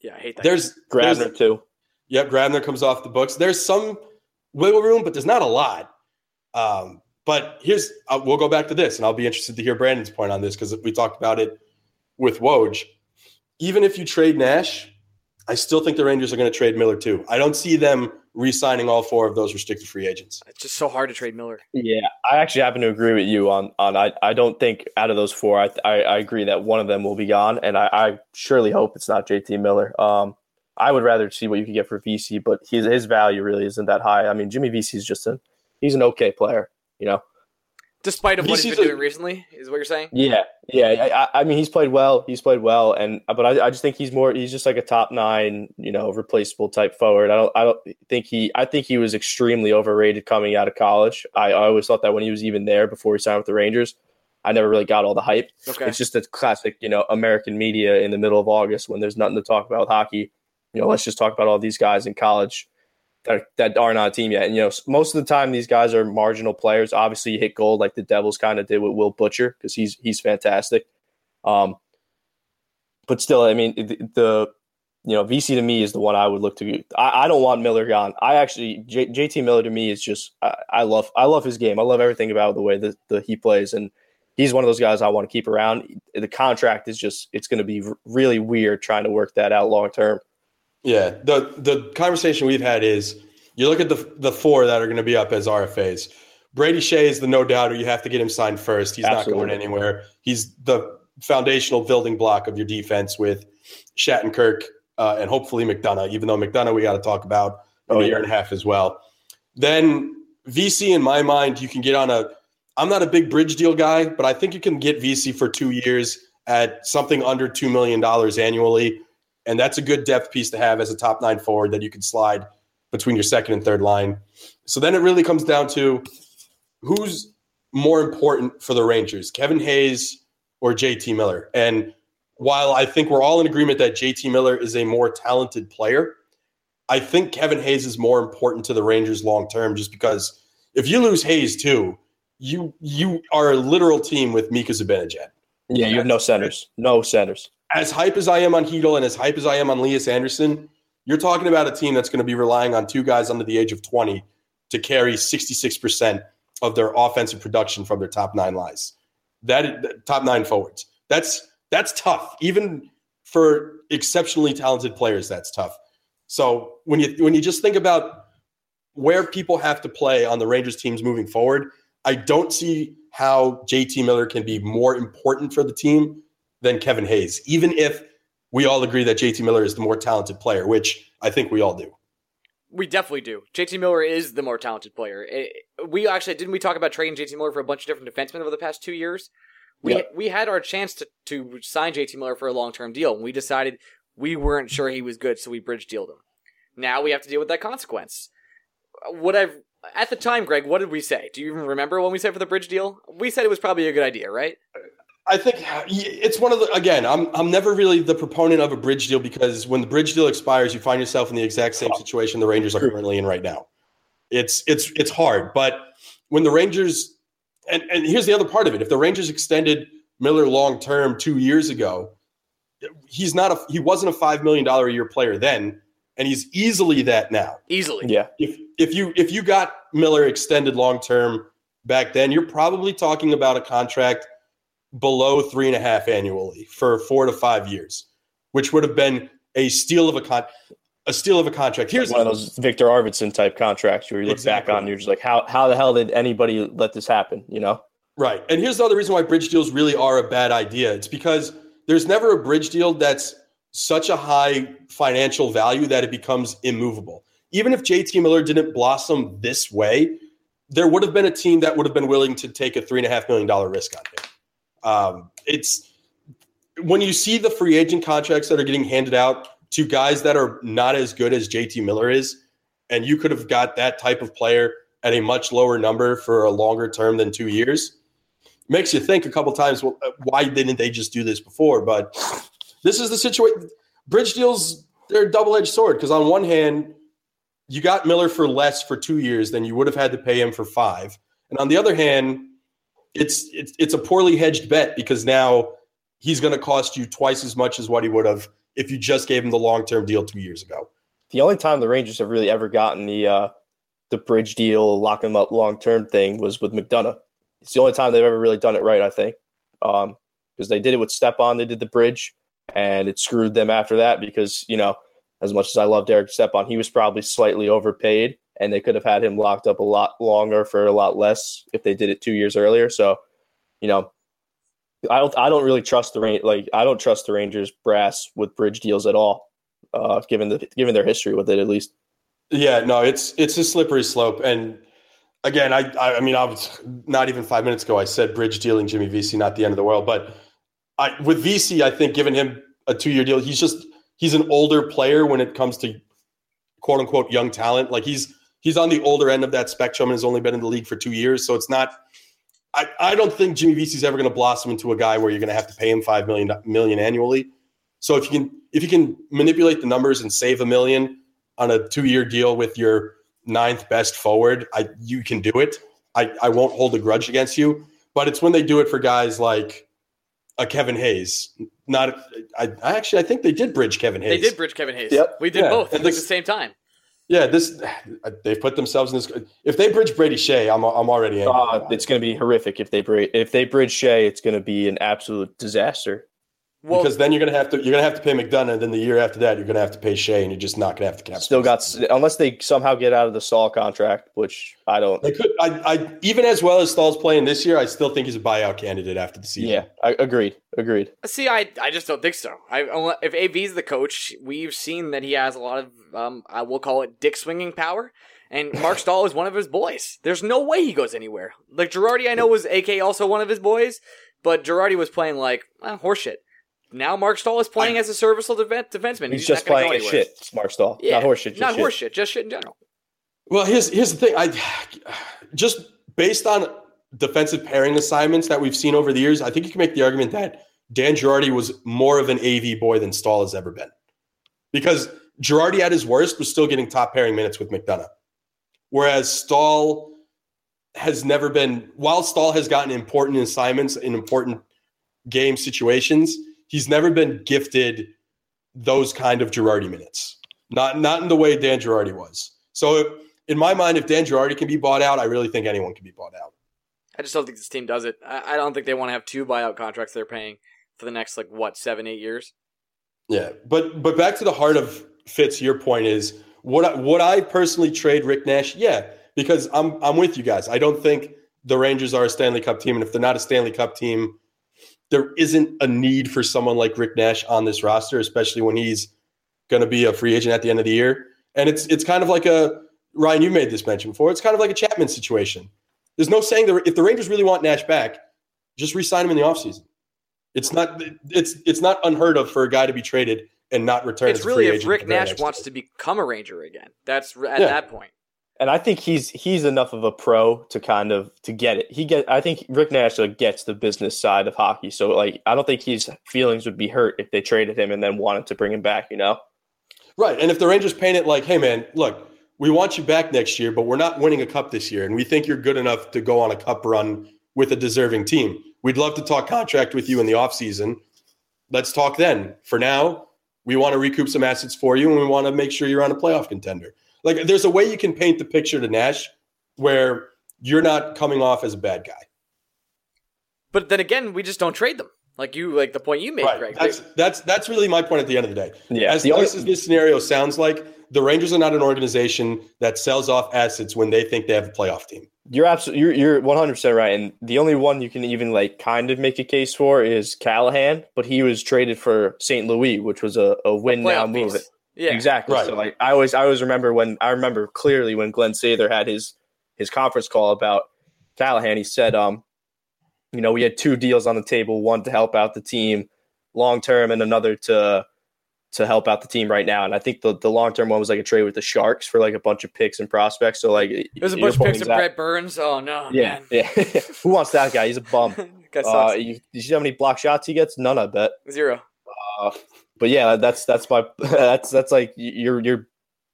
Yeah, I hate that. there's there's- Grabner too. Yep, Grabner comes off the books. There's some wiggle room, but there's not a lot. Um, but here's uh, we'll go back to this, and I'll be interested to hear Brandon's point on this because we talked about it with Woj. Even if you trade Nash, I still think the Rangers are going to trade Miller too. I don't see them re-signing all four of those restricted free agents. it's just so hard to trade Miller. Yeah, I actually happen to agree with you on on. I, I don't think out of those four, I, I I agree that one of them will be gone, and I, I surely hope it's not JT Miller. Um, I would rather see what you could get for Vesey, but his his value really isn't that high. I mean, Jimmy Vesey is just a he's an okay player, you know. Despite of what he's Vesey's been doing recently, is what you're saying? Yeah, yeah. I, I- I mean, he's played well. He's played well, and uh, but I, I just think he's more. He's just like a top nine, you know, replaceable type forward. I don't. I don't think he. I think he was extremely overrated coming out of college. I, I always thought that when he was even there before he signed with the Rangers, I never really got all the hype. Okay. It's just a classic, you know, American media in the middle of August when there's nothing to talk about with hockey. You know, let's just talk about all these guys in college that that are not a team yet. And you know, most of the time these guys are marginal players. Obviously, you hit gold like the Devils kind of did with Will Butcher because he's he's fantastic. Um, but still, I mean, the, the you know Vesey to me is the one I would look to. I, I don't want Miller gone. I actually J, JT Miller to me is just I, I love I love his game. I love everything about the way that the, he plays and. He's one of those guys I want to keep around. The contract is just, it's going to be really weird trying to work that out long term. Yeah, the the conversation we've had is you look at the the four that are going to be up as RFAs. Brady Skjei is the no doubter. You have to get him signed first. He's not going anywhere. He's the foundational building block of your defense with Shattenkirk uh, and hopefully McDonagh. Even though McDonagh we got to talk about in Oh, a year yeah. and a half as well. Then Vesey in my mind, you can get on a. I'm not a big bridge deal guy, but I think you can get Vesey for two years at something under two million dollars annually, and that's a good depth piece to have as a top nine forward that you can slide between your second and third line. So then it really comes down to who's more important for the Rangers, Kevin Hayes or JT Miller. And while I think we're all in agreement that JT Miller is a more talented player, I think Kevin Hayes is more important to the Rangers long term just because if you lose Hayes too, you you are a literal team with Mika Zibanejad. Yeah, you have no centers. No centers. As hype as I am on Chytil and as hype as I am on Lias Andersson, you're talking about a team that's going to be relying on two guys under the age of 20 to carry 66% of their offensive production from their top nine lies. That top nine forwards. That's that's tough. Even for exceptionally talented players, that's tough. So when you when you just think about where people have to play on the Rangers teams moving forward, I don't see how JT Miller can be more important for the team than Kevin Hayes, even if we all agree that JT Miller is the more talented player, which I think we all do. We definitely do. JT Miller is the more talented player. It, we actually didn't we talk about trading JT Miller for a bunch of different defensemen over the past two years. We Yep. we had our chance to to sign JT Miller for a long term deal, and we decided we weren't sure he was good, so we bridge dealed him. Now we have to deal with that consequence. What I've at the time, Greg, what did we say? Do you even remember when we said for the bridge deal? We said it was probably a good idea, right? I think it's one of the again. I'm I'm never really the proponent of a bridge deal because when the bridge deal expires, you find yourself in the exact same situation the Rangers are currently in right now. It's it's it's hard, but when the Rangers and and here's the other part of it: if the Rangers extended Miller long term two years ago, he's not a he wasn't a five million dollar a year player then, and he's easily that now. Easily. Yeah. If if you if you got Miller extended long term back then, you're probably talking about a contract below three and a half annually for four to five years, which would have been a steal of a con a steal of a contract. Here's one of those Viktor Arvidsson type contracts where you look back on and you're just like, how how the hell did anybody let this happen? You know? Right. And here's the other reason why bridge deals really are a bad idea. It's because there's never a bridge deal that's such a high financial value that it becomes immovable. Even if JT Miller didn't blossom this way, there would have been a team that would have been willing to take a three and a half million dollar risk on him. Um, it's when you see the free agent contracts that are getting handed out to guys that are not as good as JT Miller is, and you could have got that type of player at a much lower number for a longer term than two years makes you think a couple times well, uh, why didn't they just do this before? But this is the situation bridge deals they're a double-edged sword because on one hand you got miller for less for two years than you would have had to pay him for five. And on the other hand it's it's, it's a poorly hedged bet because now he's going to cost you twice as much as what he would have if you just gave him the long-term deal two years ago The only time the Rangers have really ever gotten the uh the bridge deal, lock him up long term thing was with McDonagh. It's the only time they've ever really done it right, I think. Um, because they did it with Stepan, they did the bridge, and it screwed them after that because, you know, as much as I love Derek Stepan, he was probably slightly overpaid and they could have had him locked up a lot longer for a lot less if they did it two years earlier. So, you know, I don't I don't really trust the like I don't trust the Rangers brass with bridge deals at all, uh, given the given their history with it at least. Yeah, no, it's it's a slippery slope. And again, I I, I mean, I was not even five minutes ago. I said bridge dealing Jimmy Vesey, not the end of the world. But I with Vesey, I think giving him a two year deal, he's just he's an older player when it comes to quote unquote young talent. Like he's he's on the older end of that spectrum and has only been in the league for two years. So it's not. I, I don't think Jimmy Vesey's ever going to blossom into a guy where you're going to have to pay him five million million annually. So if you can if you can manipulate the numbers and save a million on a two year deal with your ninth best forward, I you can do it. I, I won't hold a grudge against you. But it's when they do it for guys like a Kevin Hayes. Not I, I actually I think they did bridge Kevin Hayes. They did bridge Kevin Hayes. Yep. We did Yeah, both at and like the same time. Yeah, this they've put themselves in this. If they bridge Brady Skjei, I'm I'm already. Uh, it's going to be horrific if they bridge if they bridge Skjei. It's going to be an absolute disaster. Well, because then you're gonna have to you're gonna have to pay McDonagh. And then the year after that, you're gonna have to pay Skjei, and you're just not gonna have to cap. Still space. got unless they somehow get out of the Saul contract, which I don't. They could. I, I even as well as Staal's playing this year, I still think he's a buyout candidate after the season. Yeah, I agreed. Agreed. See, I I just don't think so. I if AV's the coach, we've seen that he has a lot of um I will call it dick swinging power, And Mark Staal is one of his boys. There's no way he goes anywhere. Like Girardi, I know was AK also one of his boys, but Girardi was playing like eh, horseshit. Now Marc Staal is playing I, as a serviceable def- defenseman. He's, he's just playing as shit. Marc Staal, yeah, not horseshit. Not shit. horseshit, just shit in general. Well, here's here's the thing. I just based on defensive pairing assignments that we've seen over the years, I think you can make the argument that Dan Girardi was more of an AV boy than Staal has ever been. Because Girardi at his worst was still getting top pairing minutes with McDonagh. Whereas Staal has never been, while Staal has gotten important assignments in important game situations, he's never been gifted those kind of Girardi minutes. Not not in the way Dan Girardi was. So in my mind, if Dan Girardi can be bought out, I really think anyone can be bought out. I just don't think this team does it. I, I don't think they want to have two buyout contracts they're paying for the next like what seven eight years. Yeah, but but back to the heart of Fitz. Your point is would I, would I personally trade Rick Nash? Yeah, because I'm I'm with you guys. I don't think the Rangers are a Stanley Cup team, and if they're not a Stanley Cup team, there isn't a need for someone like Rick Nash on this roster, especially when he's going to be a free agent at the end of the year. And it's it's kind of like a Ryan. You made this mention before. It's kind of like a Chapman situation. There's no saying that if the Rangers really want Nash back, just re-sign him in the offseason. It's not it's it's not unheard of for a guy to be traded and not return. It's really if Rick Nash wants to become a Ranger again. That's at yeah. that point. And I think he's he's enough of a pro to kind of to get it. He get I think Rick Nash gets the business side of hockey. So like I don't think his feelings would be hurt if they traded him and then wanted to bring him back. You know. Right, and if the Rangers paint it like, "Hey, man, look, we want you back next year, but we're not winning a cup this year, and we think you're good enough to go on a cup run with a deserving team. We'd love to talk contract with you in the offseason. Let's talk then. For now, we want to recoup some assets for you, and we want to make sure you're on a playoff contender. Like, there's a way you can paint the picture to Nash where you're not coming off as a bad guy. But then again, we just don't trade them. Like you, like the point you made, right. Greg. That's that's that's really my point at the end of the day. Yeah. As nice as this scenario sounds like, the Rangers are not an organization that sells off assets when they think they have a playoff team. You're absolutely you're you're 100 percent right, and the only one you can even like kind of make a case for is Callahan, but he was traded for St. Louis, which was a, a win now move. Piece. Yeah, exactly. Right. So like I always I always remember when I remember clearly when Glenn Sather had his his conference call about Callahan. He said, um, you know, we had two deals on the table, one to help out the team long term, and another to to help out the team right now. And I think the, the long term one was like a trade with the Sharks for like a bunch of picks and prospects. So like there's a bunch of picks of Brent Burns. Oh no, yeah, man. yeah. Who wants that guy? He's a bum. uh, you, you, see how many block shots he gets? None, I bet. Zero. Uh, but yeah, that's that's my that's that's like you're you're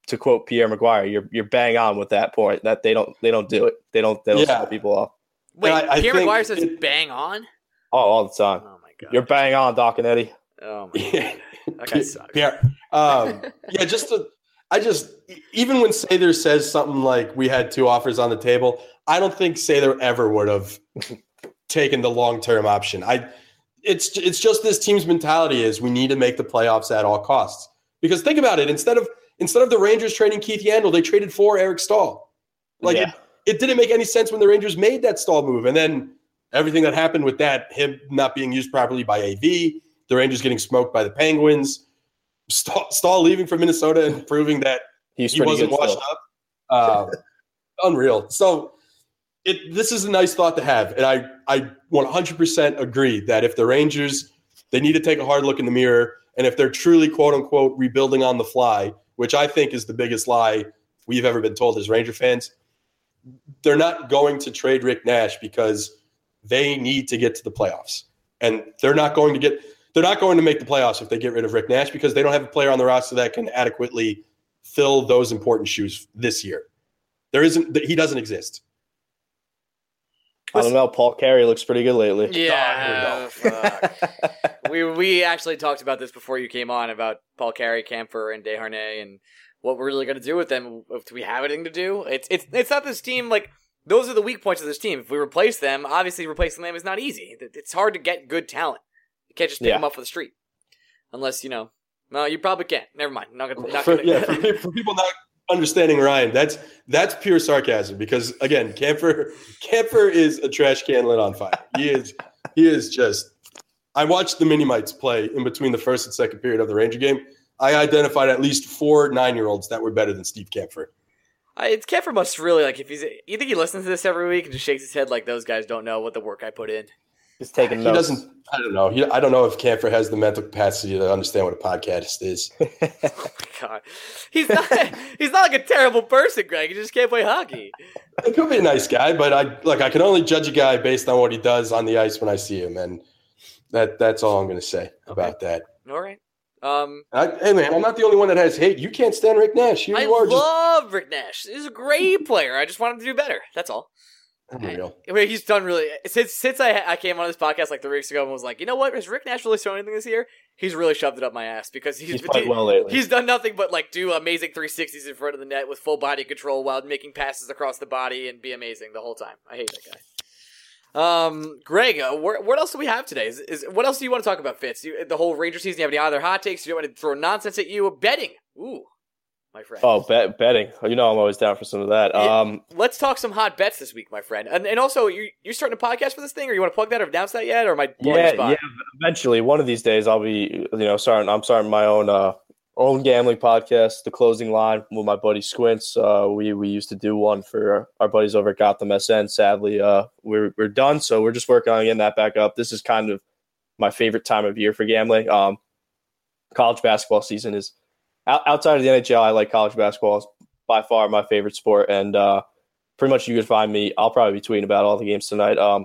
to quote Pierre McGuire, you're you're bang on with that point that they don't they don't do it. They don't they don't yeah. people off. Wait, I, Pierre McGuire says it, bang on. Oh, all the time. Oh my god, you're bang on, Doc and Eddie. Oh my god. That guy sucks. Yeah. Um, yeah, just to, I just even when Sather says something like we had two offers on the table, I don't think Sather ever would have taken the long term option. I it's it's just this team's mentality is we need to make the playoffs at all costs. Because think about it, instead of instead of the Rangers trading Keith Yandle, they traded for Eric Staal. Like yeah. it, it didn't make any sense when the Rangers made that Staal move. And then everything that happened with that, him not being used properly by AV, the Rangers getting smoked by the Penguins, Staal, Staal leaving for Minnesota and proving that He's he wasn't washed still. up. Uh, unreal. So it this is a nice thought to have, and I I 100% agree that if the Rangers they need to take a hard look in the mirror, and if they're truly quote unquote rebuilding on the fly, which I think is the biggest lie we've ever been told as Ranger fans, they're not going to trade Rick Nash because they need to get to the playoffs, and they're not going to get they're not going to make the playoffs if they get rid of Rick Nash because they don't have a player on the roster that can adequately fill those important shoes this year. There isn't that he doesn't exist. I don't know. Paul Carey looks pretty good lately. Yeah, oh, we we actually talked about this before you came on about Paul Carey, Kampfer, and Desharnais, and what we're really going to do with them. Do we have anything to do? It's it's it's not this team like those are the weak points of this team. If we replace them, obviously replacing them is not easy. It's hard to get good talent. You can't just pick yeah. them up for the street, unless you know. No, you probably can't. Never mind. Not gonna. Not gonna. yeah, for, for people not understanding Ryan, that's that's pure sarcasm because again, Kampfer Kampfer is a trash can lit on fire. He is he is just I watched the mini mites play in between the first and second period of the Ranger game. I identified at least four nine year olds that were better than Steve Kampfer. I, it's Keffer must really like if he's. You think he listens to this every week and just shakes his head like those guys don't know what the work I put in. Just taking He notes. doesn't. I don't know. He, I don't know if Kampfer has the mental capacity to understand what a podcast is. God, he's not. he's not like a terrible person, Greg. He just can't play hockey. He could be a nice guy, but I like. I can only judge a guy based on what he does on the ice when I see him, and that that's all I'm going to say about that. All right. Um, I, hey man, I'm not the only one that has hate. You can't stand Rick Nash. Here I you are, just love Rick Nash. He's a great player. I just want him to do better. That's all. Unreal. I mean, he's done really since since I I came on this podcast like three weeks ago and was like, you know what, has Rick Nash really shown anything this year? He's really shoved it up my ass because he's He's played well lately. He's done nothing but like do amazing 360s in front of the net with full body control while making passes across the body and be amazing the whole time. I hate that guy. Um, Greg, uh, where, what else do we have today? Is, is what else do you want to talk about, Fitz? You, the whole Ranger season. You have any other hot takes? You don't want to throw nonsense at you? Betting. Ooh, my friend. Oh, bet, betting. You know I'm always down for some of that. Um, Let's talk some hot bets this week, my friend. And, and also, you you starting a podcast for this thing, or you want to plug that or announce that yet, or am I blowing yeah, spot? yeah. Eventually, one of these days, I'll be, you know, starting. I'm starting my own, uh, own gambling podcast, The Closing Line, with my buddy Squints. Uh, we we used to do one for our buddies over at Gotham SN. Sadly, uh, we're we're done, so we're just working on getting that back up. This is kind of my favorite time of year for gambling. Um, college basketball season is outside of the NHL. I like college basketball. It's by far my favorite sport, and uh, pretty much you could find me. I'll probably be tweeting about all the games tonight. Um,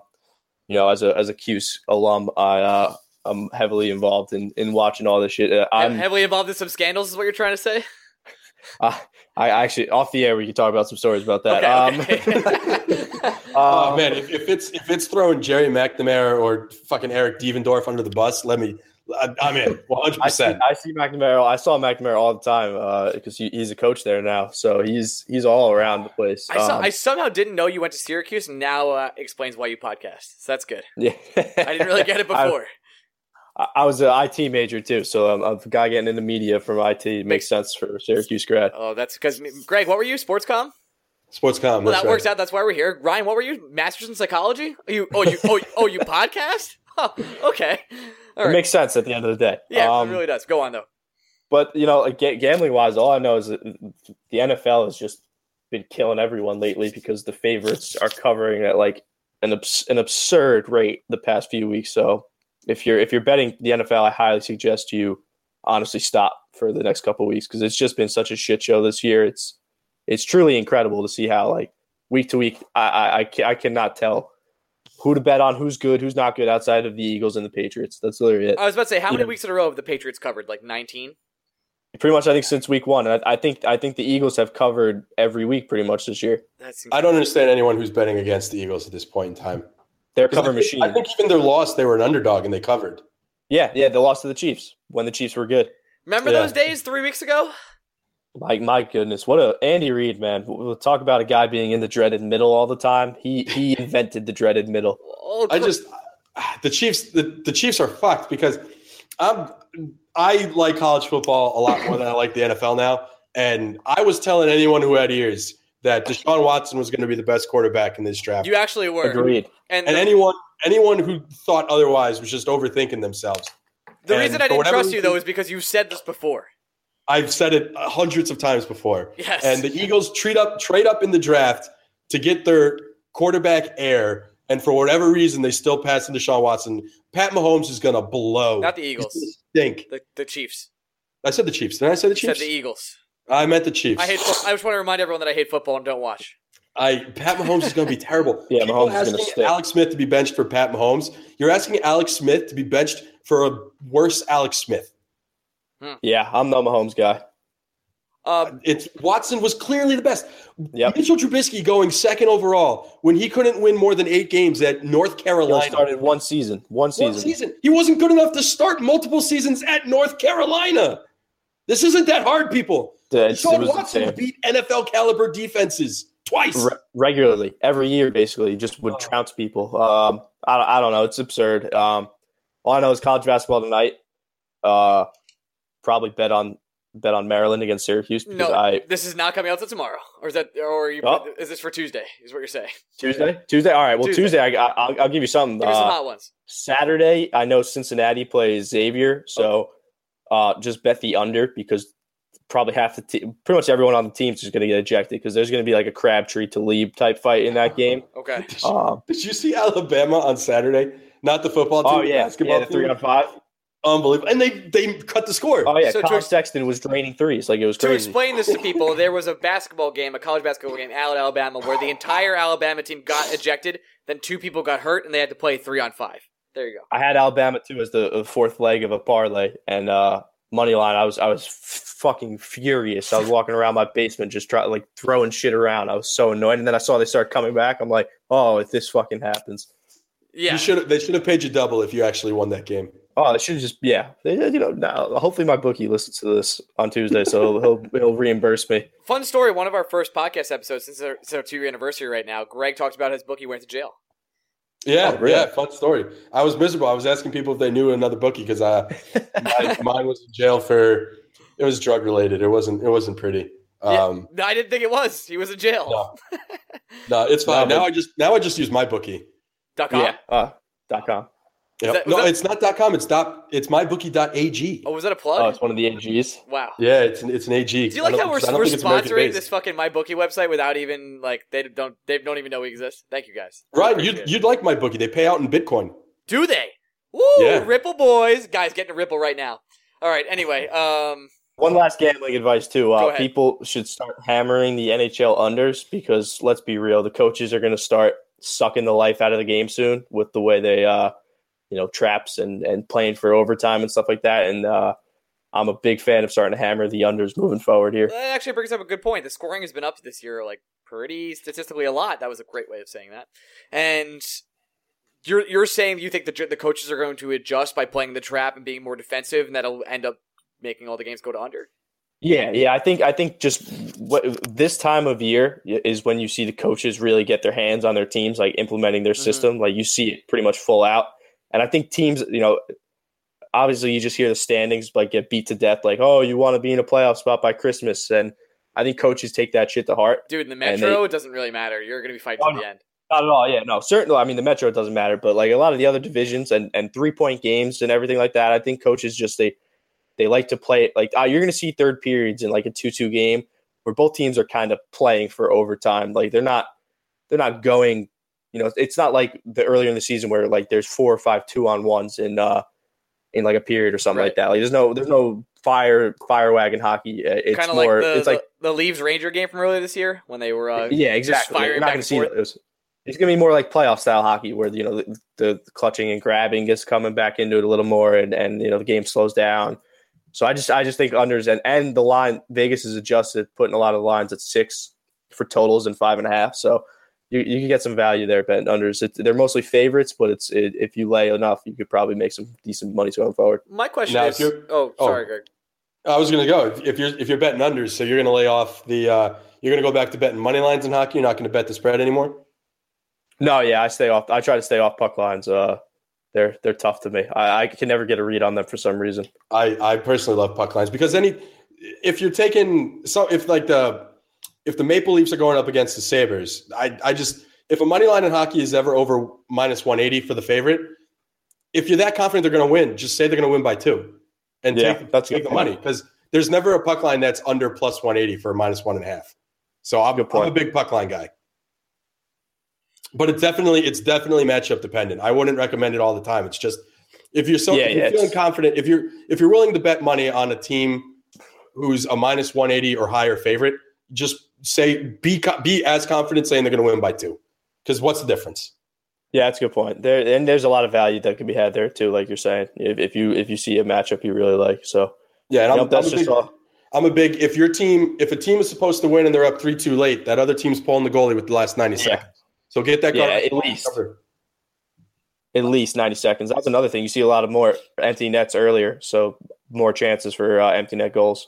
you know, as a as a Cuse alum, I uh, I'm heavily involved in in watching all this shit. Uh, I'm I'm heavily involved in some scandals, is what you're trying to say? uh, I actually off the air we can talk about some stories about that. Okay, Um, okay. Oh um, man, if, if it's if it's throwing Gerry McNamara or fucking Eric Devendorf under the bus, let me. I, I'm in 100. I see, percent I see McNamara. I saw McNamara all the time because he, he's a coach there now, so he's he's all around the place. I, saw, Um, I somehow didn't know you went to Syracuse, and now uh, explains why you podcast. So that's good. yeah, I didn't really get it before. I, I was an IT major too, so I'm, I'm a guy getting into media from IT. It makes sense for Syracuse grad. oh, that's because Greg. What were you? Sports com. Sports com. Well, that's that works right. out. That's why we're here. Ryan, what were you? Masters in psychology? Oh, you? Oh, you? Oh, you- oh, you podcast? Oh, okay. All It right. makes sense at the end of the day. yeah, Um, it really does. Go on though. But you know, like, gambling wise, all I know is that the NFL has just been killing everyone lately because the favorites are covering at like an abs- an absurd rate the past few weeks. So if you're if you're betting the NFL, I highly suggest you honestly stop for the next couple weeks because it's just been such a shit show this year. It's it's truly incredible to see how like week to week I I, I, ca- I cannot tell who to bet on, who's good, who's not good outside of the Eagles and the Patriots. That's literally it. I was about to say, how many Yeah. weeks in a row have the Patriots covered? Like 19? pretty much I think since week one. And I, I think I think the Eagles have covered every week pretty much this year. That's I don't understand anyone who's betting against the Eagles at this point in time. They're a 'Cause I think- machine. I think even their loss, they were an underdog and they covered. yeah, yeah, they lost to the Chiefs when the Chiefs were good. Remember Yeah. those days three weeks ago? Like my goodness, what a Andy Reid man. We'll talk about a guy being in the dreaded middle all the time. He he invented the dreaded middle. Oh, I just the Chiefs. The, the Chiefs are fucked because I'm. I like college football a lot more than I like the NFL now. And I was telling anyone who had ears that Deshaun Watson was going to be the best quarterback in this draft. you actually were. Agreed. And, and the, anyone anyone who thought otherwise was just overthinking themselves. the and reason I didn't trust you though is because you said this before. I've said it hundreds of times before. Yes. And the Eagles trade up trade up in the draft to get their quarterback heir, and for whatever reason they still pass into Deshaun Watson. Pat Mahomes is gonna blow. Not the He's Eagles. gonna Stink. The, the Chiefs. I said the Chiefs. Did I say the You said Chiefs? the Eagles. I meant the Chiefs. I hate. Fo- I just want to remind everyone that I hate football and don't watch. I Pat Mahomes is going to be terrible. Yeah, People Mahomes is gonna asking stink. Alex Smith to be benched for Pat Mahomes. You're asking Alex Smith to be benched for a worse Alex Smith. Yeah, I'm the Mahomes guy. Um, It's Watson was clearly the best. Yep. Mitchell Trubisky going second overall when he couldn't win more than eight games at North Carolina. only started one season. One season. One season. He wasn't good enough to start multiple seasons at North Carolina. This isn't that hard, people. Yeah, it's- Sean Watson insane. beat NFL caliber defenses twice. Re- regularly every year basically just would Oh. trounce people um I, don't- I don't know it's absurd um all i know is college basketball tonight uh probably bet on bet on maryland against syracuse because no, i this is not coming out till tomorrow, or is that, or are you? Oh. Is this for Tuesday? Is what you're saying? tuesday tuesday all right well Tuesday. tuesday, I, I, I'll, I'll give you something Give me some uh, hot ones. saturday i know cincinnati plays xavier so uh just bet the under because probably half the team, pretty much everyone on the team is going to get ejected because there's going to be like a Crabtree Talib type fight in that game. Okay. Did you, Um, did you see Alabama on Saturday? Not the football team. oh the yeah, basketball yeah, the three team. on five. Unbelievable. And they they cut the score. Oh yeah, So to Collin ex- Sexton was draining threes like it was crazy. To crazy. explain this to people, there was a basketball game, a college basketball game out at Alabama, where the entire Alabama team got ejected. Then two people got hurt, and they had to play three on five. There you go. I had Alabama too as the, the fourth leg of a parlay and uh, money line. I was I was f- fucking furious. I was walking around my basement just trying like throwing shit around. I was so annoyed. And then I saw they start coming back. I'm like, oh, if this fucking happens, Yeah. You should they should have paid you double if you actually won that game. Oh, it should just yeah. You know, now, hopefully my bookie listens to this on Tuesday, so he'll he'll, he'll reimburse me. Fun story. One of our first podcast episodes since our, since our two year anniversary right now. Greg talked about his bookie went to jail. Yeah, Oh, really? yeah, fun story. I was miserable. I was asking people if they knew another bookie because uh, my, mine was in jail for it was drug related. It wasn't it wasn't pretty. Um, No, I didn't think it was. He was in jail. No. no, it's fine. No, but- now I just now I just use my bookie. Dot com? Yeah, uh, dot com. Yep. that- no, that- it's not dot com. It's dot. It's mybookie.ag. Oh, was that a plug? Oh, it's one of the AGs. wow. Yeah, it's an, it's an AG. Do you like I how we're, we're think it's American sponsoring this fucking MyBookie website without even like they don't they don't even know we exist? Thank you guys. Ryan, Appreciate you'd, it. you'd like my bookie. They pay out in Bitcoin. Do they? Woo! Yeah. Ripple boys, guys, getting a Ripple right now. All right. Anyway, um, One last gambling advice too. Go Uh, ahead. people should start hammering the NHL unders because let's be real, the coaches are going to start sucking the life out of the game soon with the way they, uh, you know, traps and and playing for overtime and stuff like that. And uh, I'm a big fan of starting to hammer the unders moving forward here. that actually brings up a good point. The scoring has been up this year, like pretty statistically a lot. That was a great way of saying that. And you're you're saying you think the the coaches are going to adjust by playing the trap and being more defensive, and that'll end up making all the games go to under. Yeah, yeah. I think I think just what this time of year is when you see the coaches really get their hands on their teams, like implementing their Mhm. system. Like you see it pretty much full out. And I think teams, you know, obviously you just hear the standings like get beat to death, like oh, you want to be in a playoff spot by Christmas, and I think coaches take that shit to heart. Dude, in the Metro, it doesn't really matter. You're going to be fighting Oh, to the end. Not at all. Yeah, no, certainly. I mean, the Metro doesn't matter, but like a lot of the other divisions and and three point games and everything like that, I think coaches just they they like to play it like ah, you're going to see third periods in like a two two game where both teams are kind of playing for overtime. Like they're not they're not going. You know, it's not like the earlier in the season where like there's four or five two on ones in uh in like a period or something Right. like that. Like there's no there's no fire fire wagon hockey. Uh, It's Kind of more like the, it's like the the Leaves Ranger game from earlier this year when they were uh, yeah, exactly. You're not going to see forth. it. It's, it's going to be more like playoff style hockey, where you know the, the clutching and grabbing gets coming back into it a little more, and and you know the game slows down. So I just I just think unders and and the line Vegas is adjusted, putting a lot of lines at six for totals and five and a half. So you, you can get some value there betting unders. It, they're mostly favorites, but it's it, if you lay enough, you could probably make some decent money going forward. My question Now, is, if you're- oh, oh. sorry, Greg. I was going to go if, if you're if you're betting unders, so you're going to lay off the uh, you're going to go back to betting money lines in hockey. You're not going to bet the spread anymore. No, yeah, I stay off. I try to stay off puck lines. Uh, they're they're tough to me. I, I can never get a read on them for some reason. I I personally love puck lines because any if you're taking so if like the if the Maple Leafs are going up against the Sabres, I I just if a money line in hockey is ever over minus 180 for the favorite, if you're that confident they're going to win, just say they're going to win by two, and Yeah, take, that's take the point. money because there's never a puck line that's under plus 180 for minus one and a half. So I'm, I'm a big puck line guy. But it's definitely it's definitely matchup dependent. I wouldn't recommend it all the time. It's just if you're so Yeah, if you're yeah, feeling confident, if you're if you're willing to bet money on a team who's a minus 180 or higher favorite, just say be be as confident saying they're going to win by two. Because what's the difference? Yeah, that's a good point. There and there's a lot of value that can be had there too, like you're saying. If, if you if you see a matchup you really like, so Yeah, and I'm, that's I'm a just big, all. I'm a big. If your team, if a team is supposed to win and they're up three two late, that other team's pulling the goalie with the last 90 Yeah. seconds. So get that Yeah, at least. covered. At least ninety seconds. That's another thing. You see a lot of more empty nets earlier, so more chances for uh, empty net goals.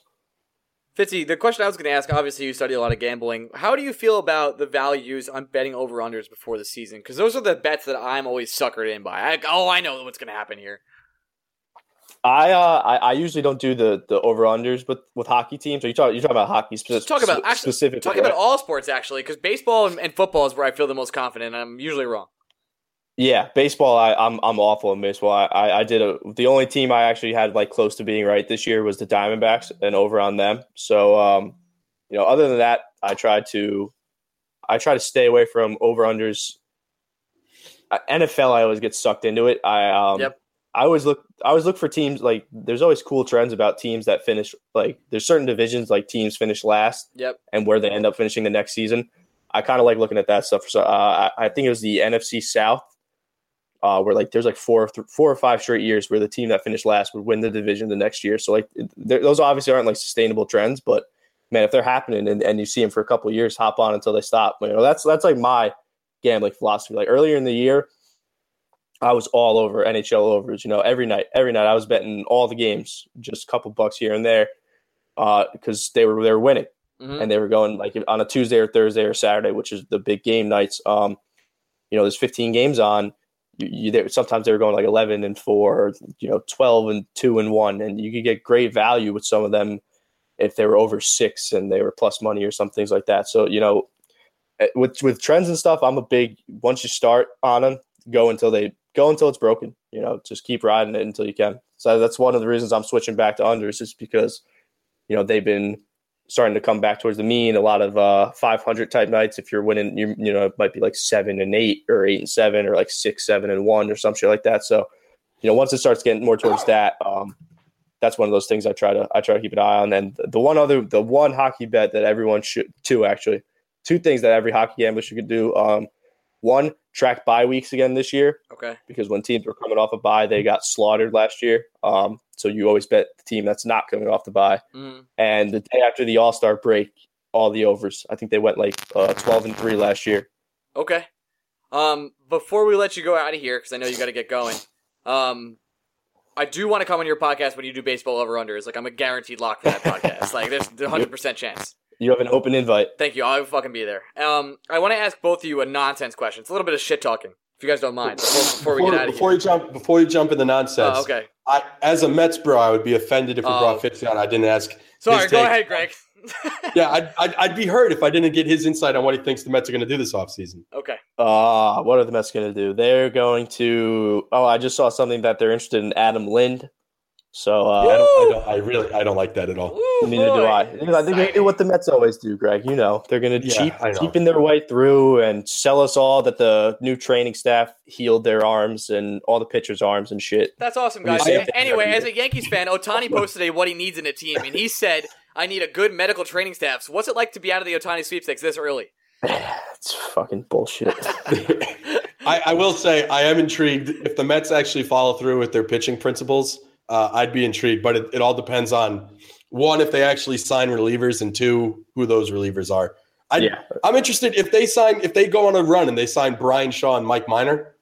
Fitzy, the question I was going to ask, obviously you study a lot of gambling. How do you feel about the values on betting over-unders before the season? Because those are the bets that I'm always suckered in by. I, oh, I know what's going to happen here. I uh I, I usually don't do the the over unders, but with hockey teams. Are you talking you talking about hockey specific? Talk about actually specifically. talking about all sports actually, because baseball and, and football is where I feel the most confident. and I'm usually wrong. Yeah, baseball. I, I'm I'm awful in baseball. I, I, I did a the only team I actually had like close to being right this year was the Diamondbacks and over on them. So um, you know, other than that, I try to I try to stay away from over unders. Uh, NFL, I always get sucked into it. I um, Yep. I always look I always look for teams like there's always cool trends about teams that finish like there's certain divisions like teams finish last Yep. and where they end up finishing the next season. I kind of like looking at that stuff. So uh, I, I think it was the NFC South, uh, where like there's like four, th- four or five straight years where the team that finished last would win the division the next year. So like those obviously aren't like sustainable trends, but man, if they're happening and, and you see them for a couple of years, hop on until they stop. You know, that's that's like my gambling philosophy. Like earlier in the year, I was all over NHL overs. You know, every night, every night I was betting all the games, just a couple bucks here and there, because they were they were winning Mhm. and they were going like on a Tuesday or Thursday or Saturday, which is the big game nights. Um, you know, there's 15 games on. You, you sometimes they were going like 11 and four, or, you know, 12 and two and one, and you could get great value with some of them if they were over six and they were plus money or some things like that. So you know, eh, with with trends and stuff, I'm a big once you start on them, go until they go until it's broken. You know, just keep riding it until you can. So that's one of the reasons I'm switching back to unders, just because you know they've been starting to come back towards the mean. A lot of uh, 500 type nights. If you're winning, you you know it might be like seven and eight, or eight and seven, or like six, seven and one, or some shit like that. So, you know, once it starts getting more towards that, um, that's one of those things I try to I try to keep an eye on. And the one other, the one hockey bet that everyone should, two actually, two things that every hockey gambler should do. Um, one, track bye weeks again this year Okay. because when teams were coming off a bye, they got slaughtered last year. Um, so you always bet the team that's not coming off the bye. Mhm. And the day after the All Star break, all the overs. I think they went like uh, twelve and three last year. Okay. Um, before we let you go out of here, because I know you got to get going. Um, I do want to come on your podcast when you do baseball over unders. Like I'm a guaranteed lock for that podcast. Like there's a hundred percent chance. You have an open invite. Thank you. I'll fucking be there. Um, I want to ask both of you a nonsense question. It's a little bit of shit talking, if you guys don't mind. Before, before we Before, get out of before here. you jump, before you jump in the nonsense, Oh, okay. I, as a Mets bro, I would be offended if we Oh. brought Fitz on. I didn't ask. Sorry. his Go ahead, Greg. Yeah, I'd, I'd, I'd be hurt if I didn't get his insight on what he thinks the Mets are going to do this offseason. okay. Uh, what are the Mets going to do? They're going to. Oh, I just saw something that they're interested in Adam Lind. So uh, I, don't, I, don't, I really, I don't like that at all. Woo, neither boy. do I. They're going to do what the Mets always do, Greg. You know, they're going to Yeah, cheap, I cheapen their way through and sell us all that the new training staff healed their arms and all the pitchers' arms and shit. That's awesome, guys. you? Anyway, as a Yankees fan, Ohtani posted a what he needs in a team, and he said, "I need a good medical training staff." So, what's it like to be out of the Ohtani sweepstakes this early? It's fucking bullshit. I, I will say I am intrigued if the Mets actually follow through with their pitching principles. Uh, I'd be intrigued, but it, it all depends on one if they actually sign relievers, and two who those relievers are. I, yeah, I'm interested if they sign if they go on a run and they sign Bryan Shaw and Mike Minor.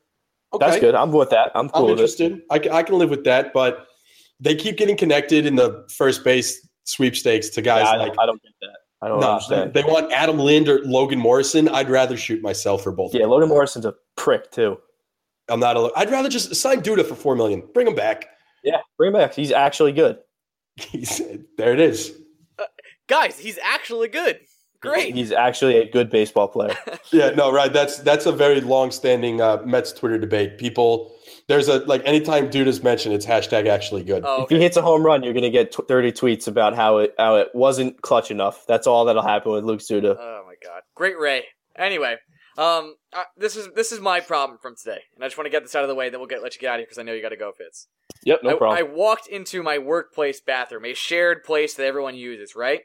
Okay, that's good. I'm with that. I'm cool I'm with it. interested. I, I can live with that, but they keep getting connected in the first base sweepstakes to guys Yeah, I, like don't, I don't get that. I don't no, understand. they want Adam Lind or Logan Morrison. I'd rather shoot myself for both. of yeah. Logan Morrison's a prick too. I'm not. A, I'd rather just sign Duda for four million. Bring him back. Yeah, bring him back. He's actually good. He's, there it is. Guys, he's actually good. Great. He's actually a good baseball player. Yeah, no, right. That's that's a very long-standing uh, Mets Twitter debate. People, there's a like anytime dude Duda's mentioned, it's hashtag actually good. Oh, If he hits a home run, you're gonna get t- 30 tweets about how it how it wasn't clutch enough. That's all that'll happen with Lucas Duda. Oh my god. Great Ray. Anyway, um, uh, this is this is my problem from today, and I just want to get this out of the way. Then we'll get let you get out of here because I know you got to go, Fitz. Yep, no I, problem. I walked into my workplace bathroom, a shared place that everyone uses, right?